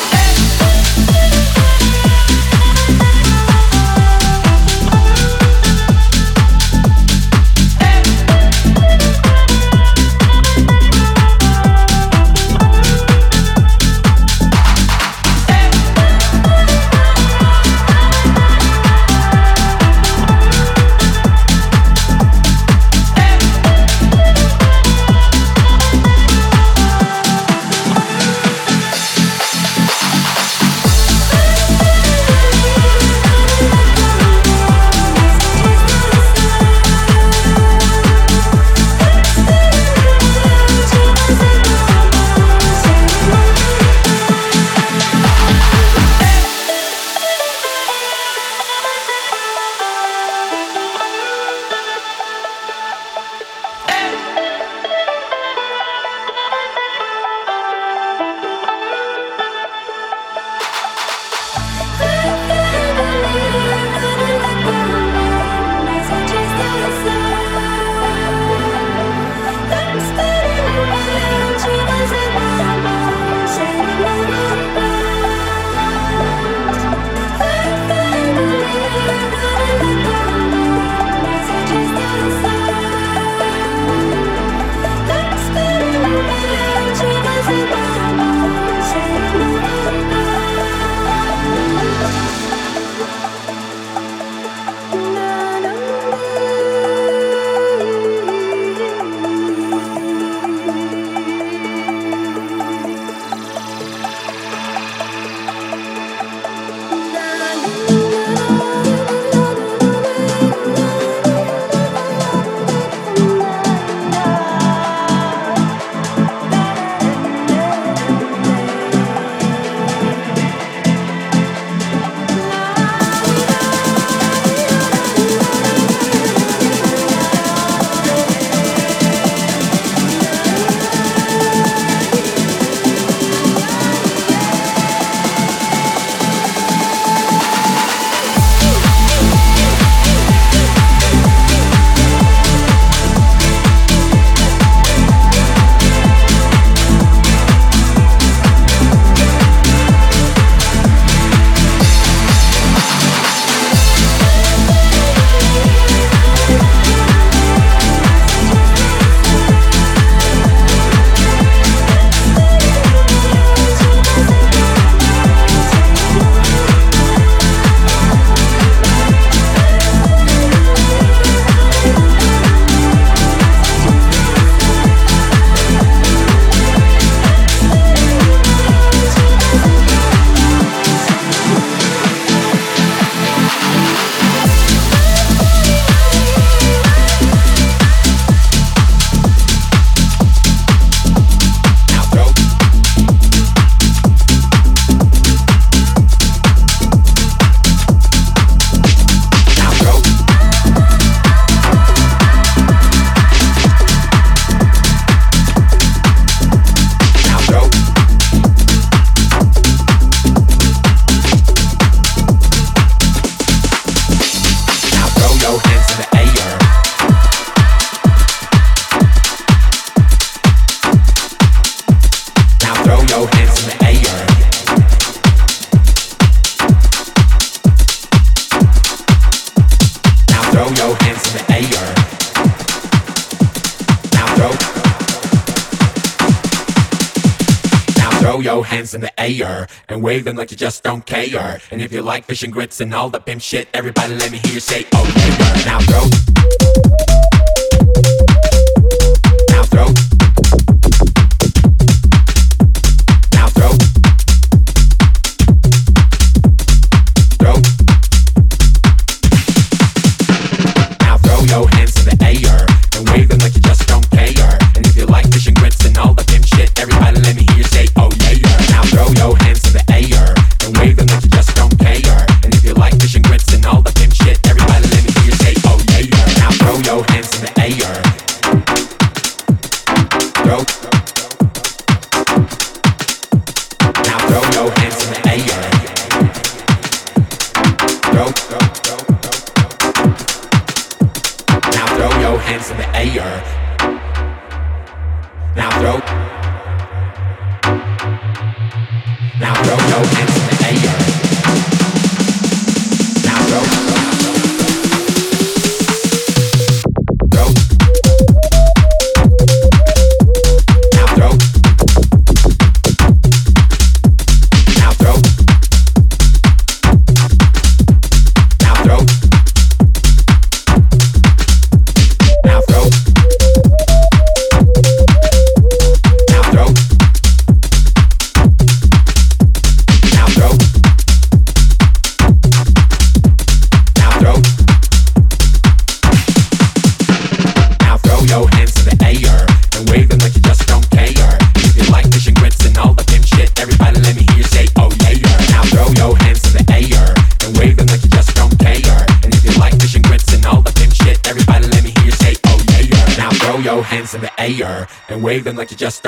O: Wave them like you just don't care. And if you like fish and grits and all the pimp shit, everybody let me hear you say, oh, yeah. Now throw.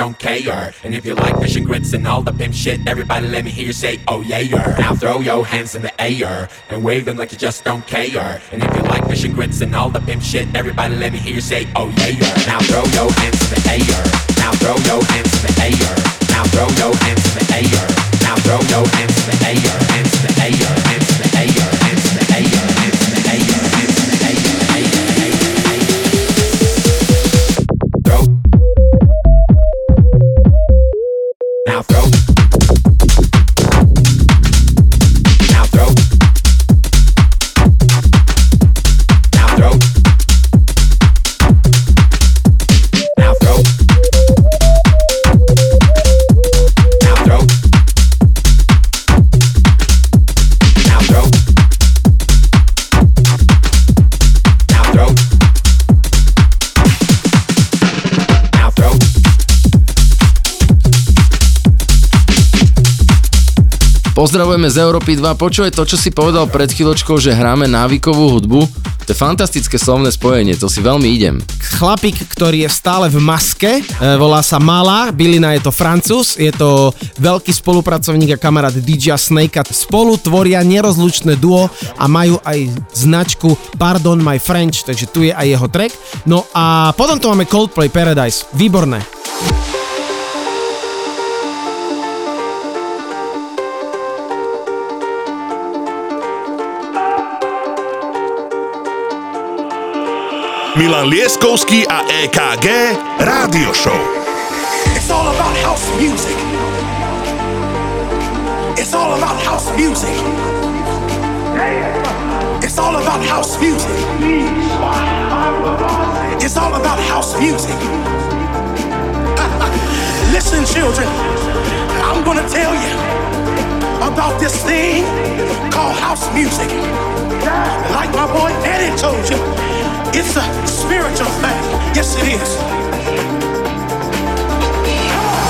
O: Don't care. And if you like fish and grits and all the pimp shit, everybody let me hear you say, oh yeah. Now throw your hands in the air and wave them like you just don't care. And if you like fish and grits and all the pimp shit, everybody let me hear you say, oh yeah. Now throw your hands in the air. Now throw your hands in the air. Now throw your hands in the air. Now throw your hands in the air. Hands in the air. Hands
A: Pozdravujeme z Európy 2. Počuje to, čo si povedal pred chvíľočkou, že hráme návykovú hudbu. To je fantastické slovné spojenie, to si veľmi idem.
B: Chlapík, ktorý je stále v maske, e, volá sa Mala, Bylina je to francúz, je to veľký spolupracovník a kamarát DJ Snake spolu tvoria nerozlučné duo a majú aj značku Pardon My French, takže tu je aj jeho track. No a potom tu máme Coldplay Paradise, výborné.
C: Milan Lieskovský a EKG Rádio Show.
P: It's all about house music. It's all about house music. It's all about house music. It's all about house music. Listen, children, I'm gonna tell you about this thing called house music. Like my boy Eddie told you, it's a spiritual thing. Yes, it is.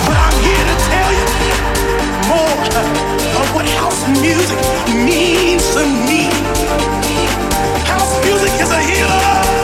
P: But I'm here to tell you more of what house music means to me. House music is a healer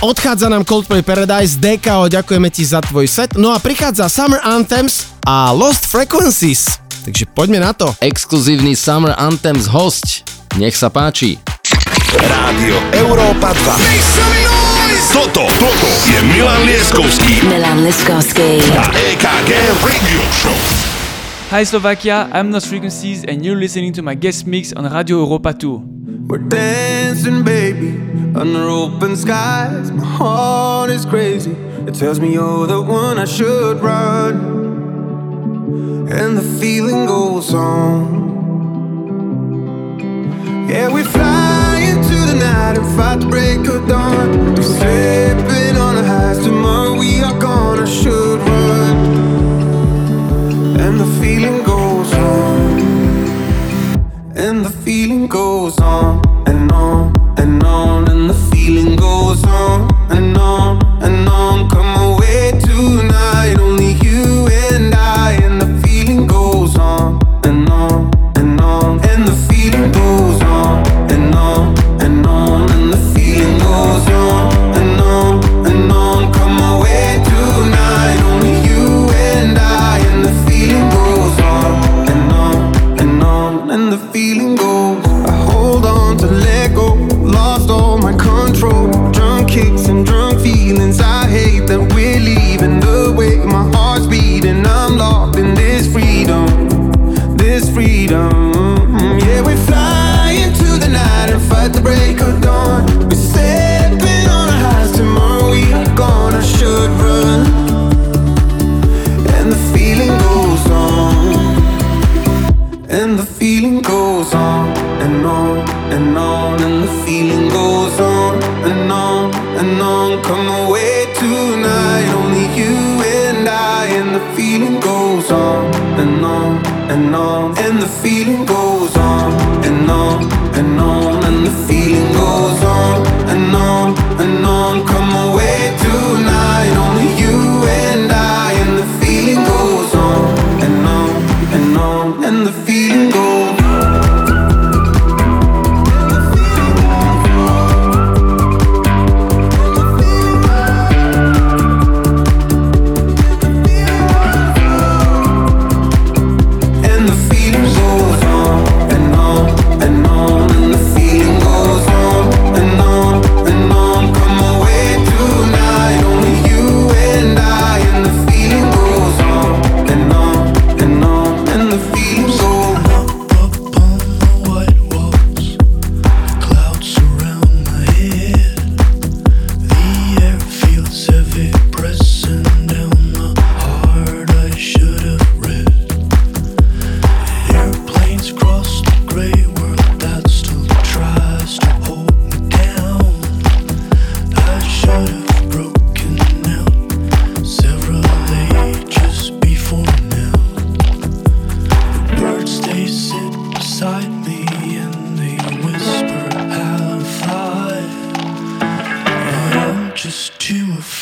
B: Odchádza nám Coldplay Paradise, DKO, ďakujeme ti za tvoj set. No a prichádza Summer Anthems a Lost Frequencies. Takže poďme na to.
A: Exkluzívny Summer Anthems host. Nech sa páči.
C: Rádio Európa 2. Toto, toto je Milan Lieskovský.
M: Milan Lieskovský.
C: A EKG Radio Show.
Q: Hi Slovakia, I'm Nos Frequencies and you're listening to my guest mix on Radio Europa 2.
K: We're dancing, baby. under open skies. My heart is crazy. It tells me you're the one I should run. And the feeling goes on. Yeah, we fly into the night and fight the break of dawn. We're slipping on the highs. Tomorrow we are gone. I should run.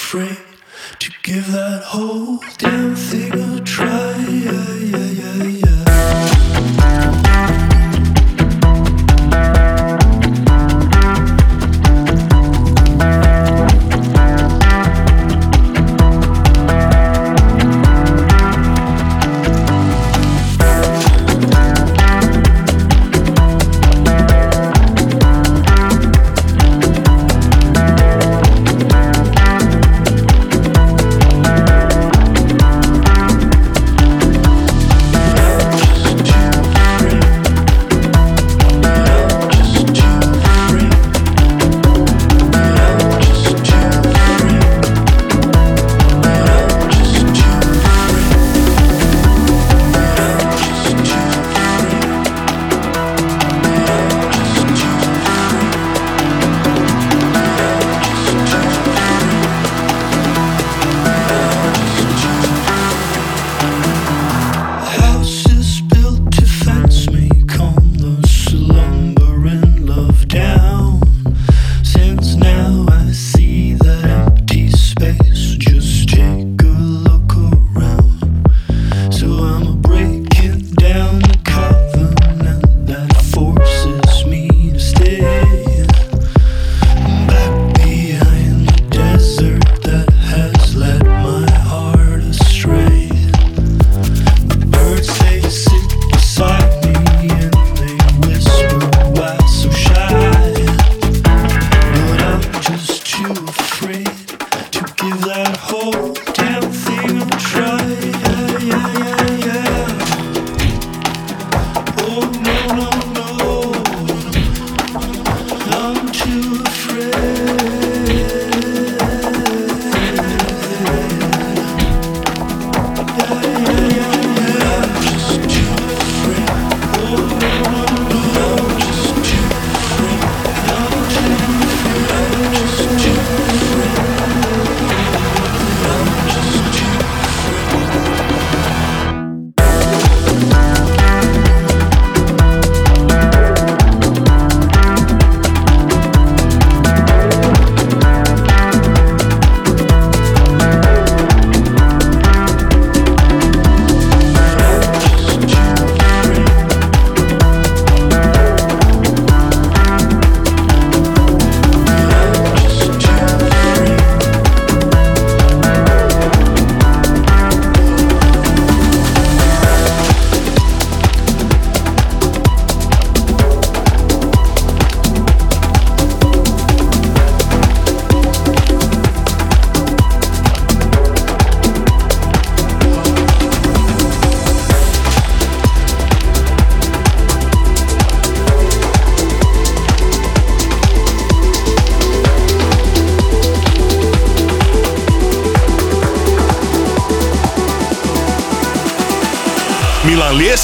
K: afraid to give that whole damn thing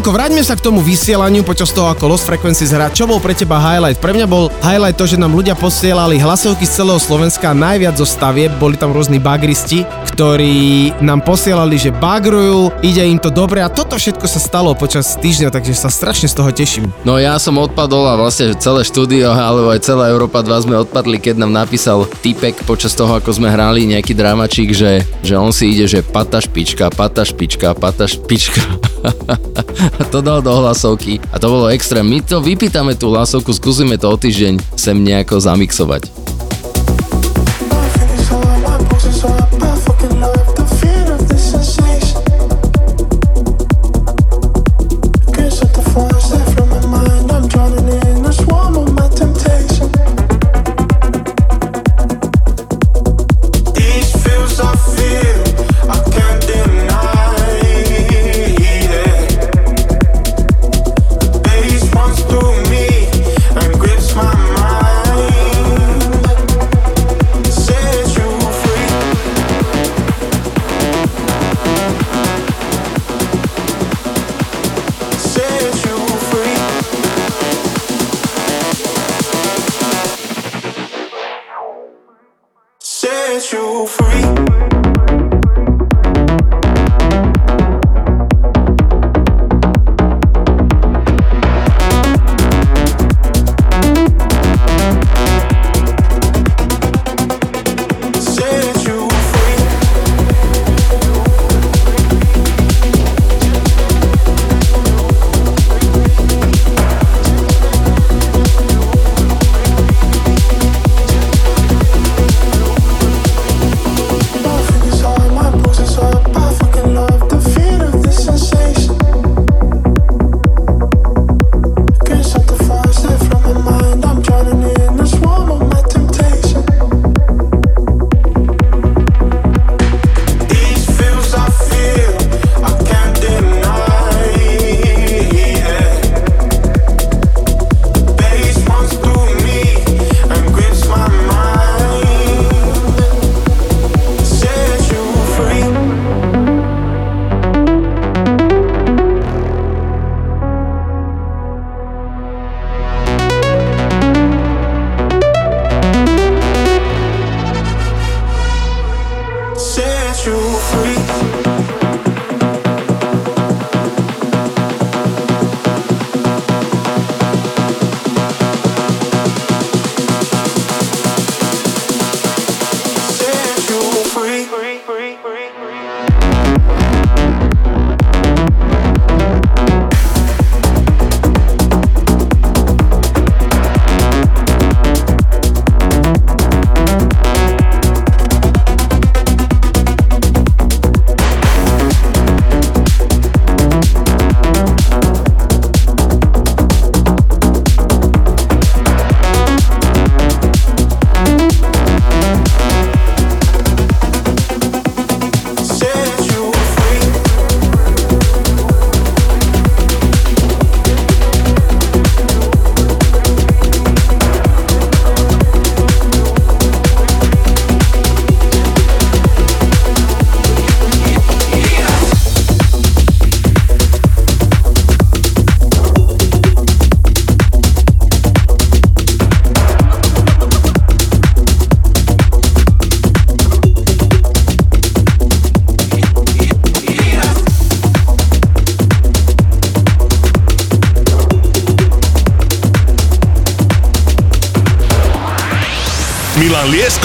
B: Milanko, vráťme sa k tomu vysielaniu počas toho, ako Lost Frequencies hrá. Čo bol pre teba highlight? Pre mňa bol highlight to, že nám ľudia posielali hlasovky z celého Slovenska, najviac zo stavieb, boli tam rôzni bagristi, ktorí nám posielali, že bagrujú, ide im to dobre a toto všetko sa stalo počas týždňa, takže sa strašne z toho teším.
R: No ja som odpadol a vlastne celé štúdio, alebo aj celá Európa 2 sme odpadli, keď nám napísal typek počas toho, ako sme hrali nejaký dramačík, že, že on si ide, že pata špička, pata špička, pata špička. to dal do hlasovky a to bolo extrém. My to vypýtame tú hlasovku, skúsime to o týždeň sem nejako zamixovať.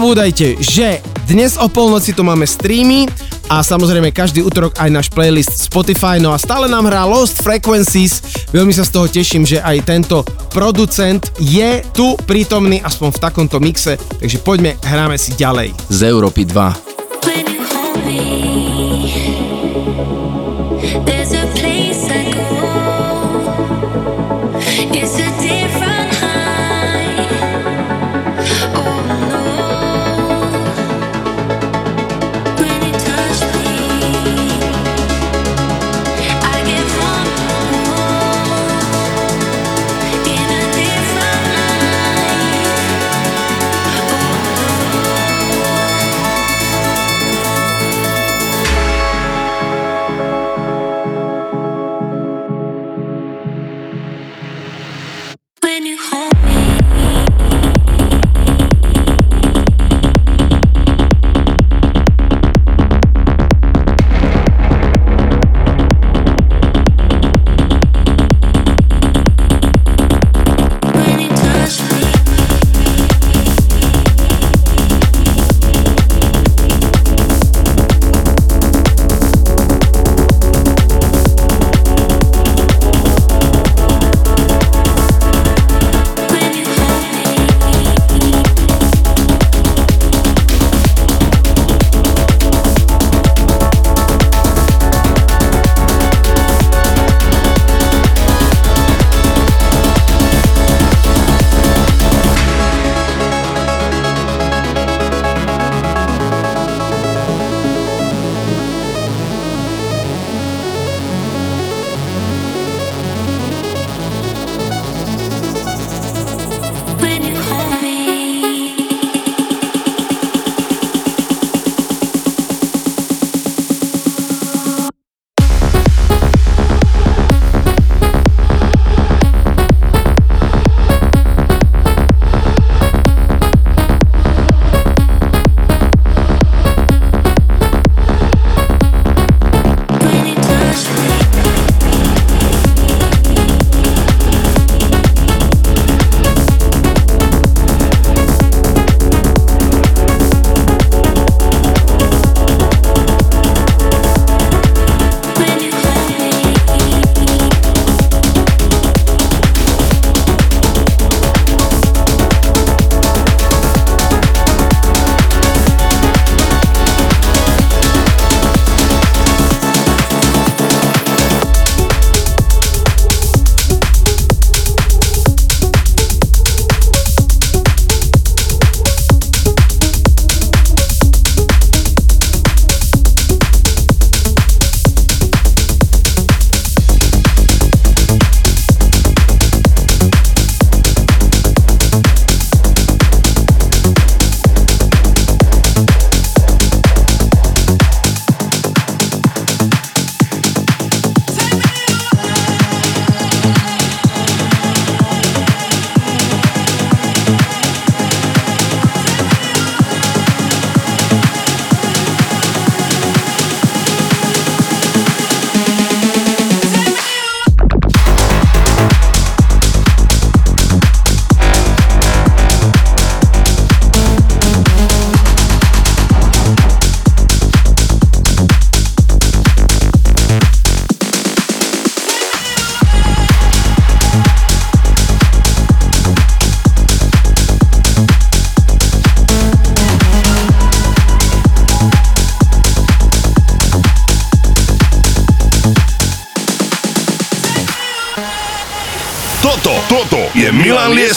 B: nezabúdajte, že dnes o polnoci tu máme streamy a samozrejme každý útorok aj náš playlist Spotify, no a stále nám hrá Lost Frequencies. Veľmi sa z toho teším, že aj tento producent je tu prítomný aspoň v takomto mixe, takže poďme, hráme si ďalej.
A: Z Európy 2.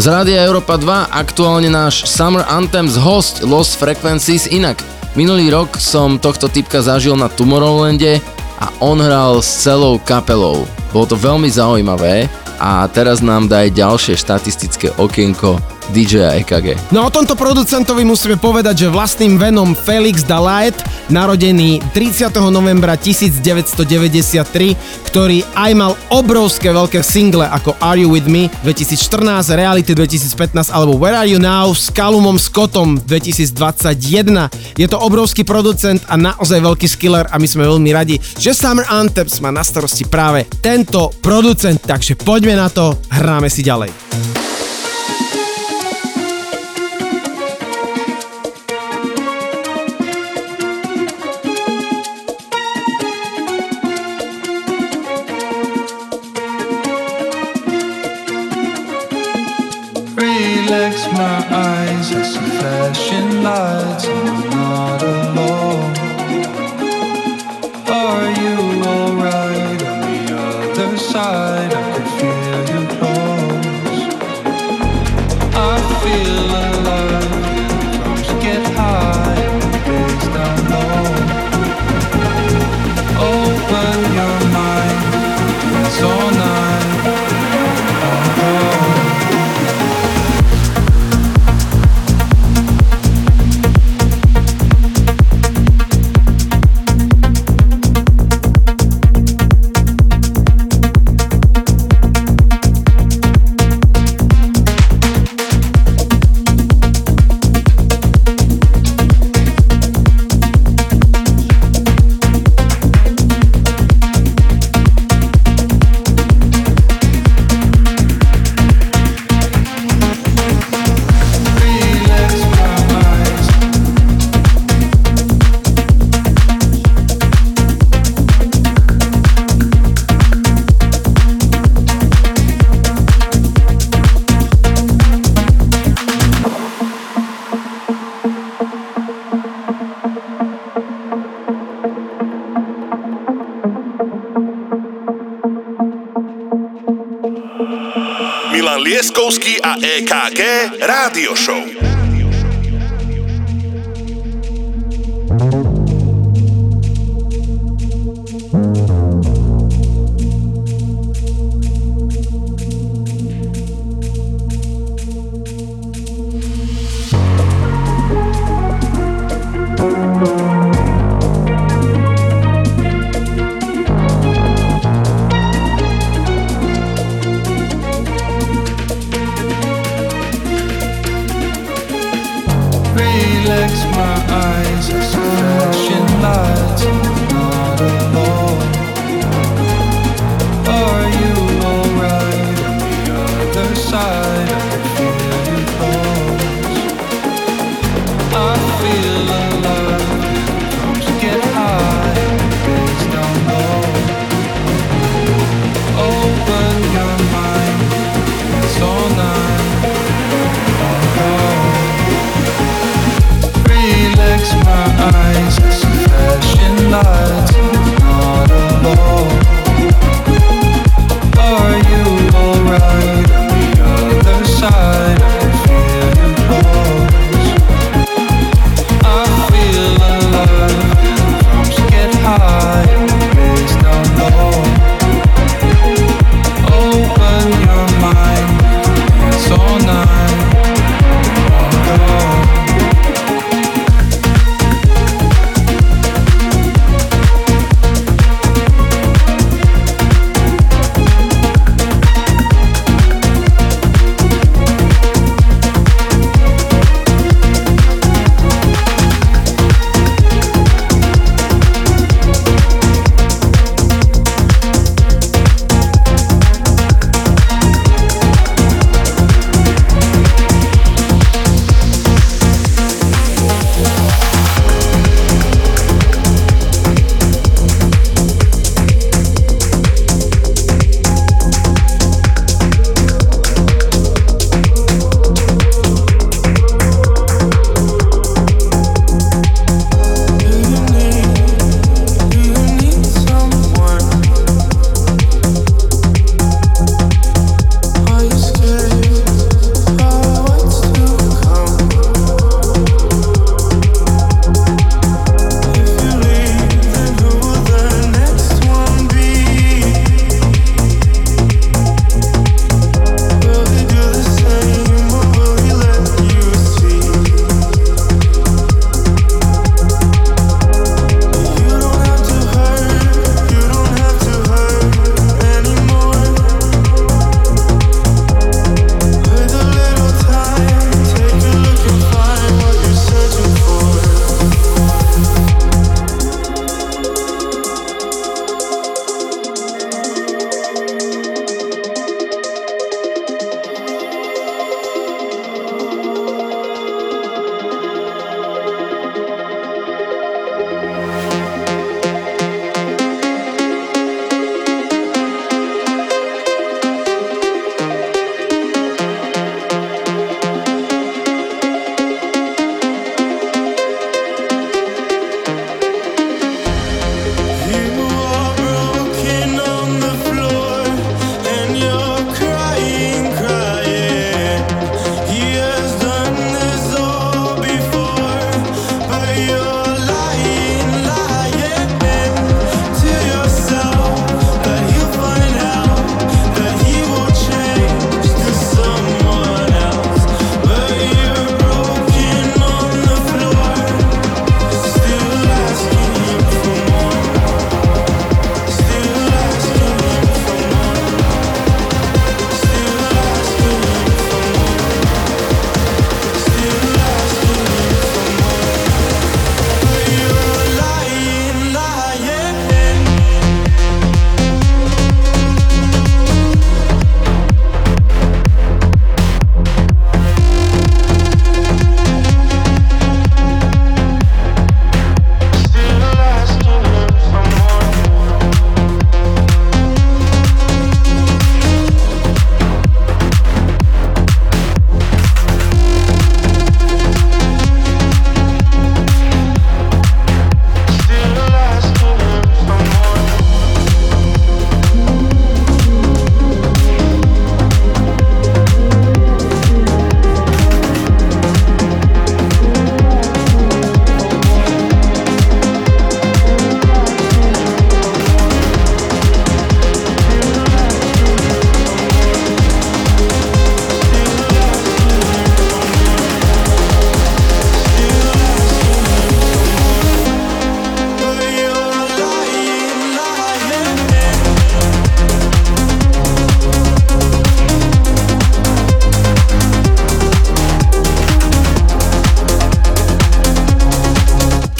A: Z Rádia Európa 2 aktuálne náš Summer Anthems host Lost Frequencies. Inak, minulý rok som tohto typka zažil na Tomorrowlande a on hral s celou kapelou. Bolo to veľmi zaujímavé a teraz nám daj ďalšie štatistické okienko DJ EKG.
S: No o tomto producentovi musíme povedať, že vlastným venom Felix Dalaet, narodený 30. novembra 1993, ktorý aj mal obrovské veľké single ako Are You With Me 2014, Reality 2015 alebo Where Are You Now s Calumom Scottom 2021. Je to obrovský producent a naozaj veľký skiller a my sme veľmi radi, že Summer Anthems má na starosti práve tento producent, takže poďme na to, hráme si ďalej.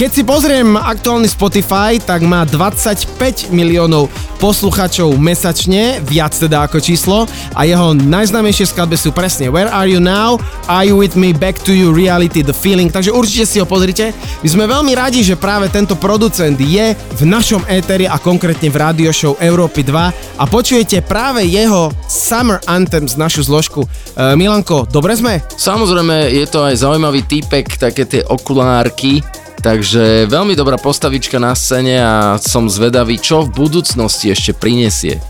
B: Keď si pozriem aktuálny Spotify, tak má 25 miliónov posluchačov mesačne, viac teda ako číslo a jeho najznámejšie skladby sú presne Where Are You Now, Are You With Me, Back To You, Reality, The Feeling, takže určite si ho pozrite. My sme veľmi radi, že práve tento producent je v našom éteri a konkrétne v radio show Európy 2 a počujete práve jeho Summer Anthems, našu zložku. E, Milanko, dobre sme?
T: Samozrejme, je to aj zaujímavý týpek, také tie okulárky, takže veľmi dobrá postavička na scéne a som zvedavý, čo v budúcnosti ešte prinesie.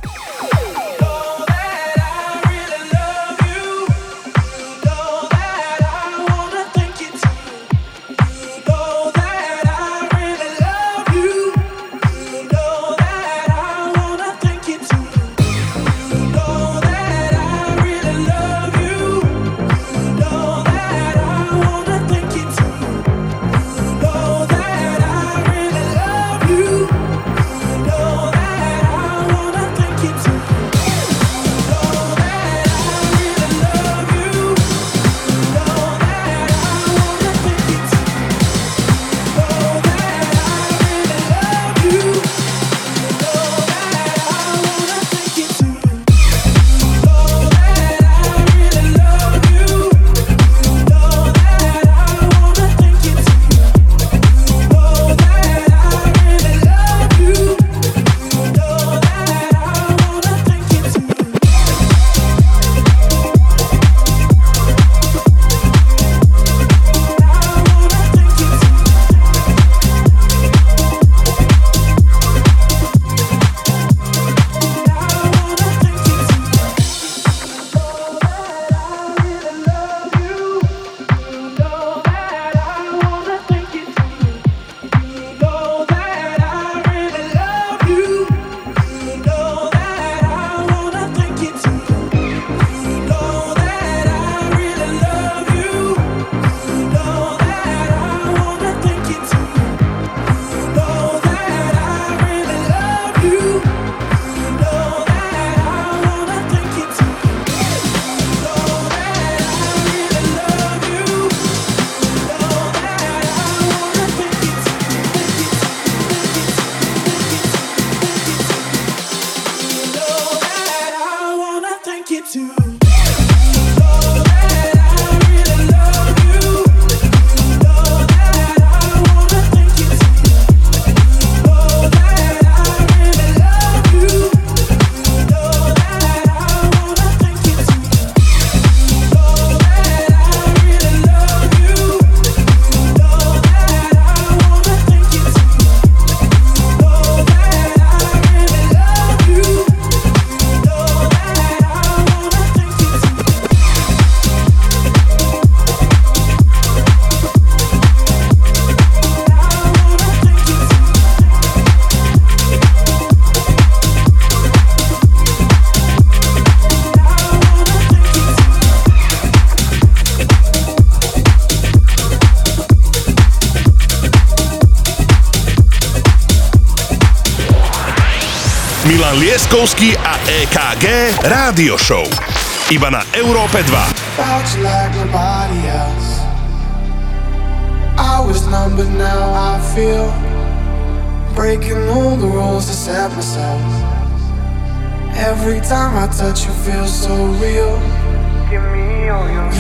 M: Milan a EKG Rádio Show. Iba na Európe 2.
U: Like. I was numb, but now I feel breaking all the rules to set myself. Every time I touch you, feel so real.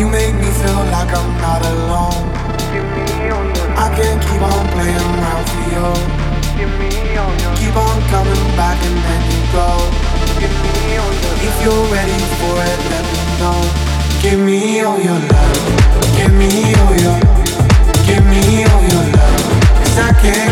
U: You make me feel like I'm not alone. I can't keep on playing around for you. Coming back and then you go. Give me all your If you're ready for it, let me know. Give me all your love. Give me all your. Give me all your love. 'Cause I can't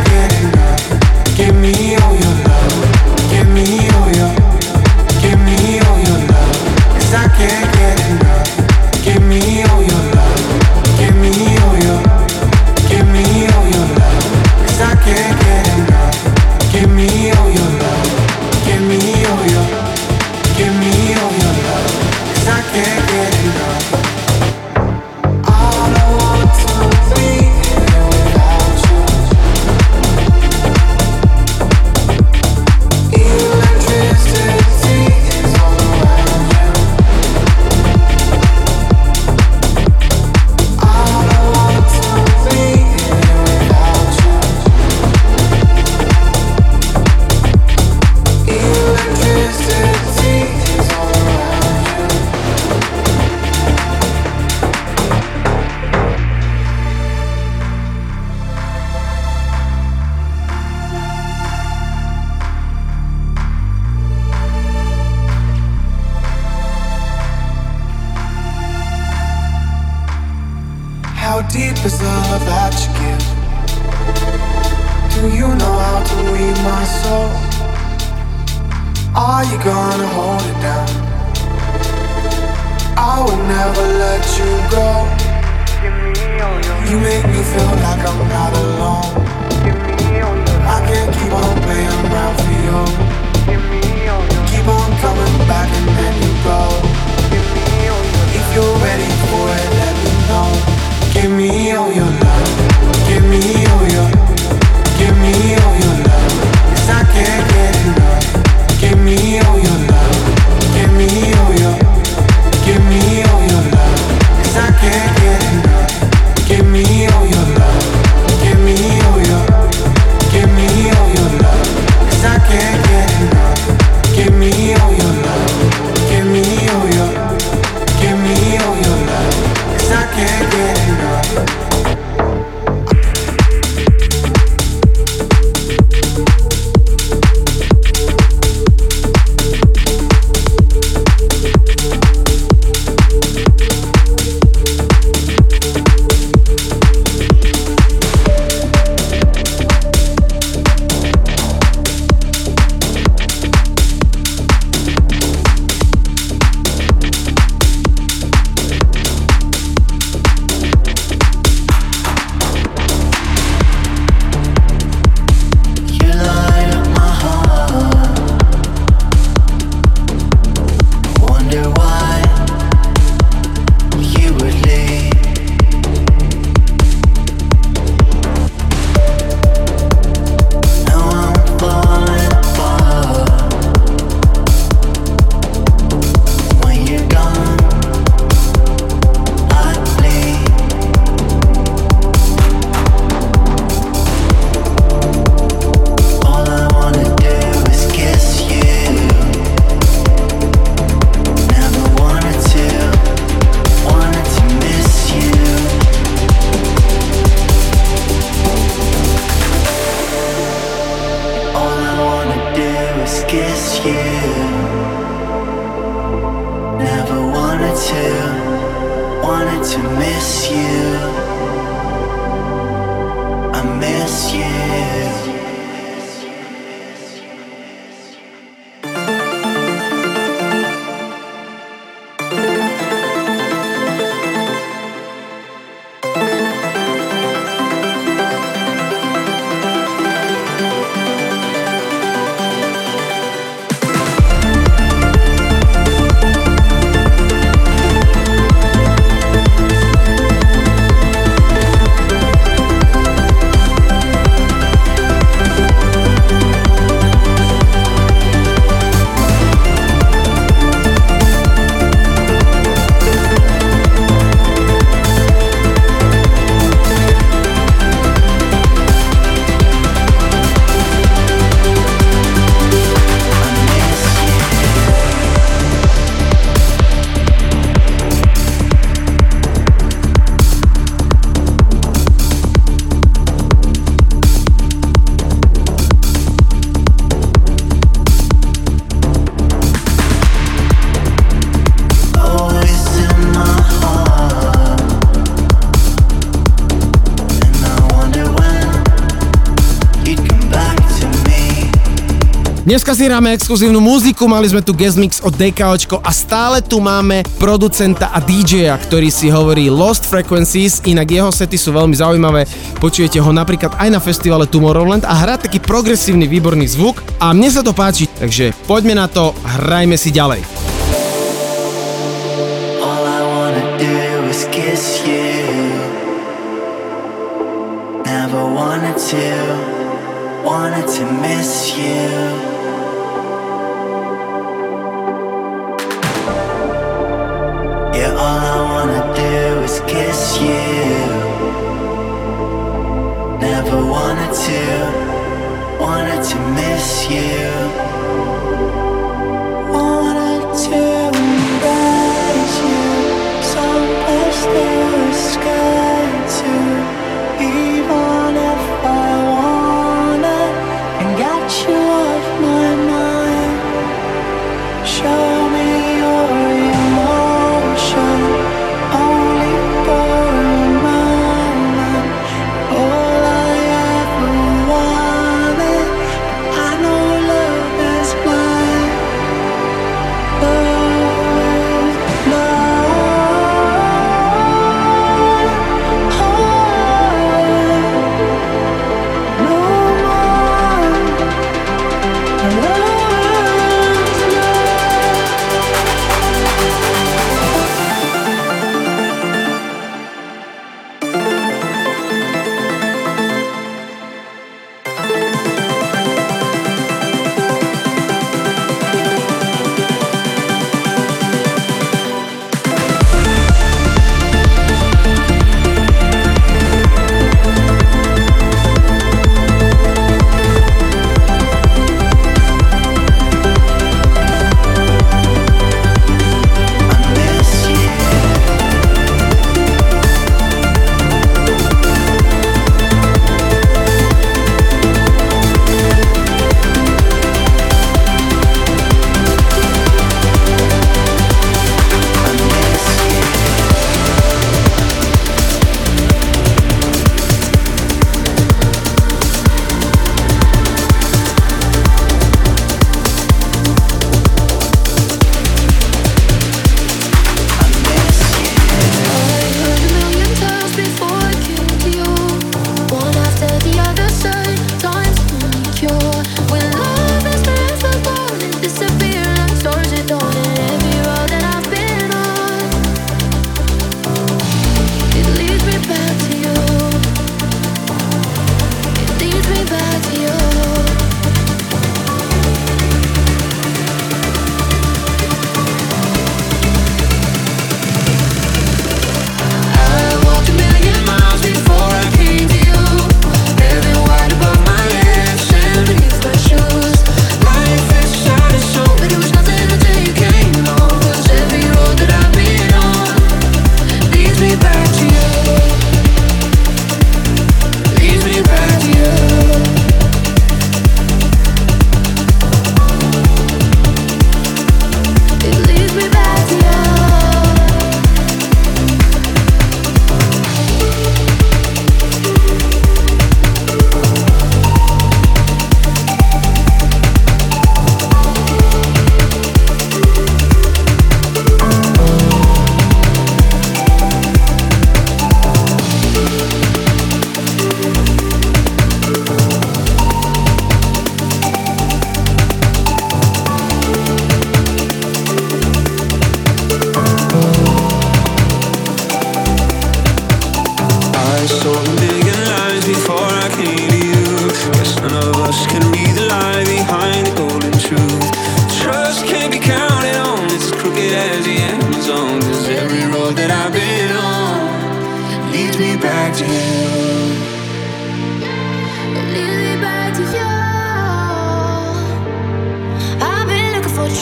V: Dneska si hráme exkluzívnu muziku, mali sme tu guest mix od DKOčko a stále tu máme producenta a DJa, ktorý si hovorí Lost Frequencies, inak jeho sety sú veľmi zaujímavé, počujete ho napríklad aj na festivale Tomorrowland a hrá taký progresívny, výborný zvuk a mne sa to páči, takže poďme na to, hrajme si ďalej.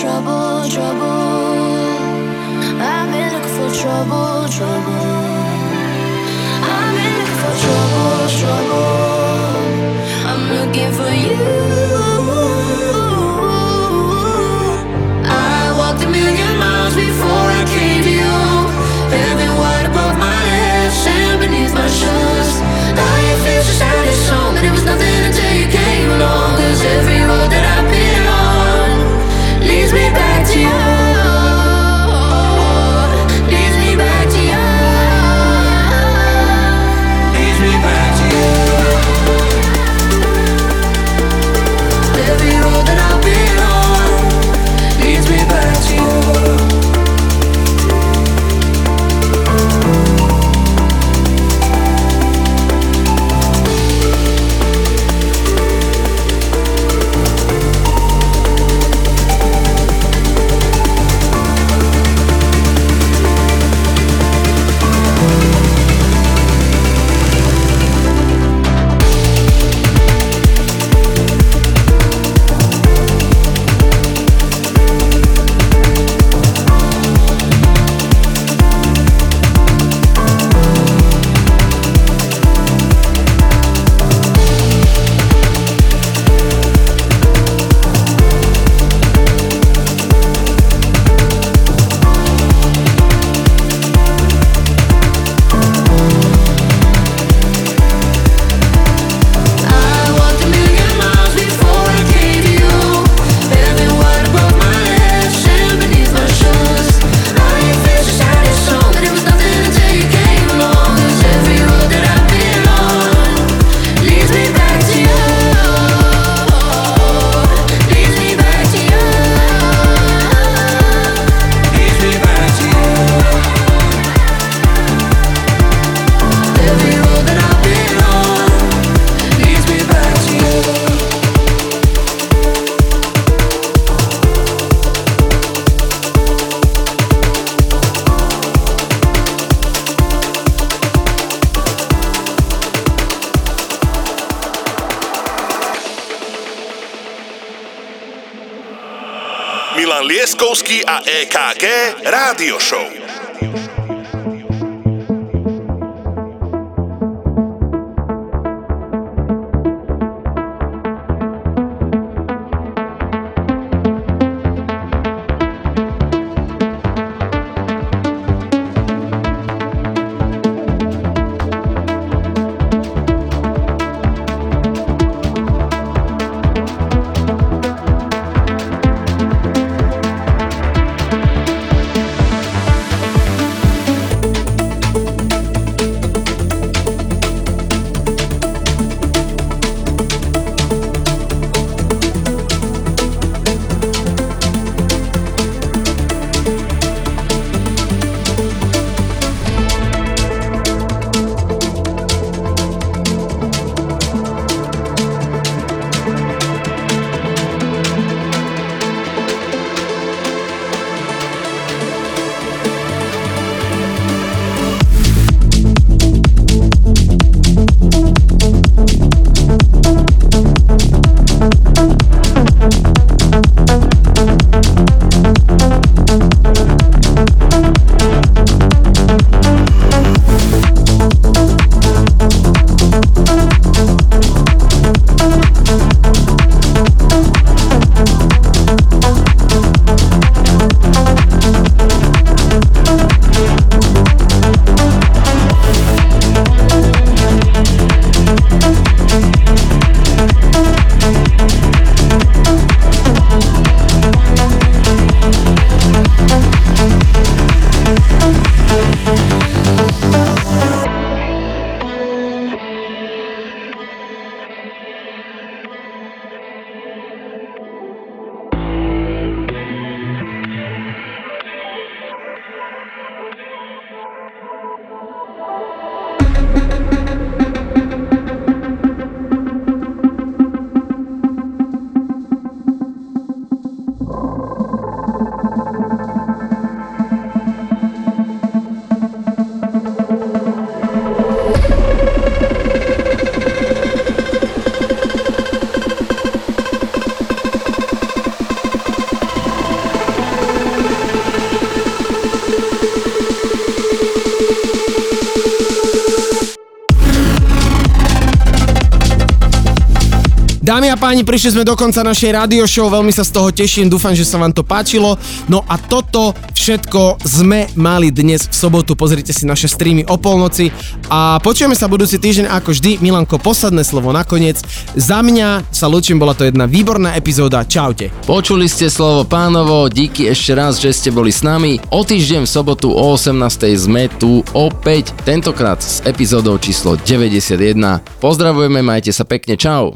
C: trouble, trouble. I've been looking for trouble, trouble. I've been looking for trouble, trouble.
M: Radio Show.
B: Páni, prišli sme do konca našej radio show, veľmi sa z toho teším, dúfam, že sa vám to páčilo. No a toto všetko sme mali dnes v sobotu, pozrite si naše streamy o polnoci a počujeme sa budúci týždeň ako vždy. Milanko, posledné slovo nakoniec. Za mňa sa ľúčim, bola to jedna výborná epizóda, čaute.
A: Počuli ste slovo pánovo, díky ešte raz, že ste boli s nami. O týždeň v sobotu o 18. sme tu opäť, tentokrát s epizódou číslo 91. Pozdravujeme, majte sa pekne, čau.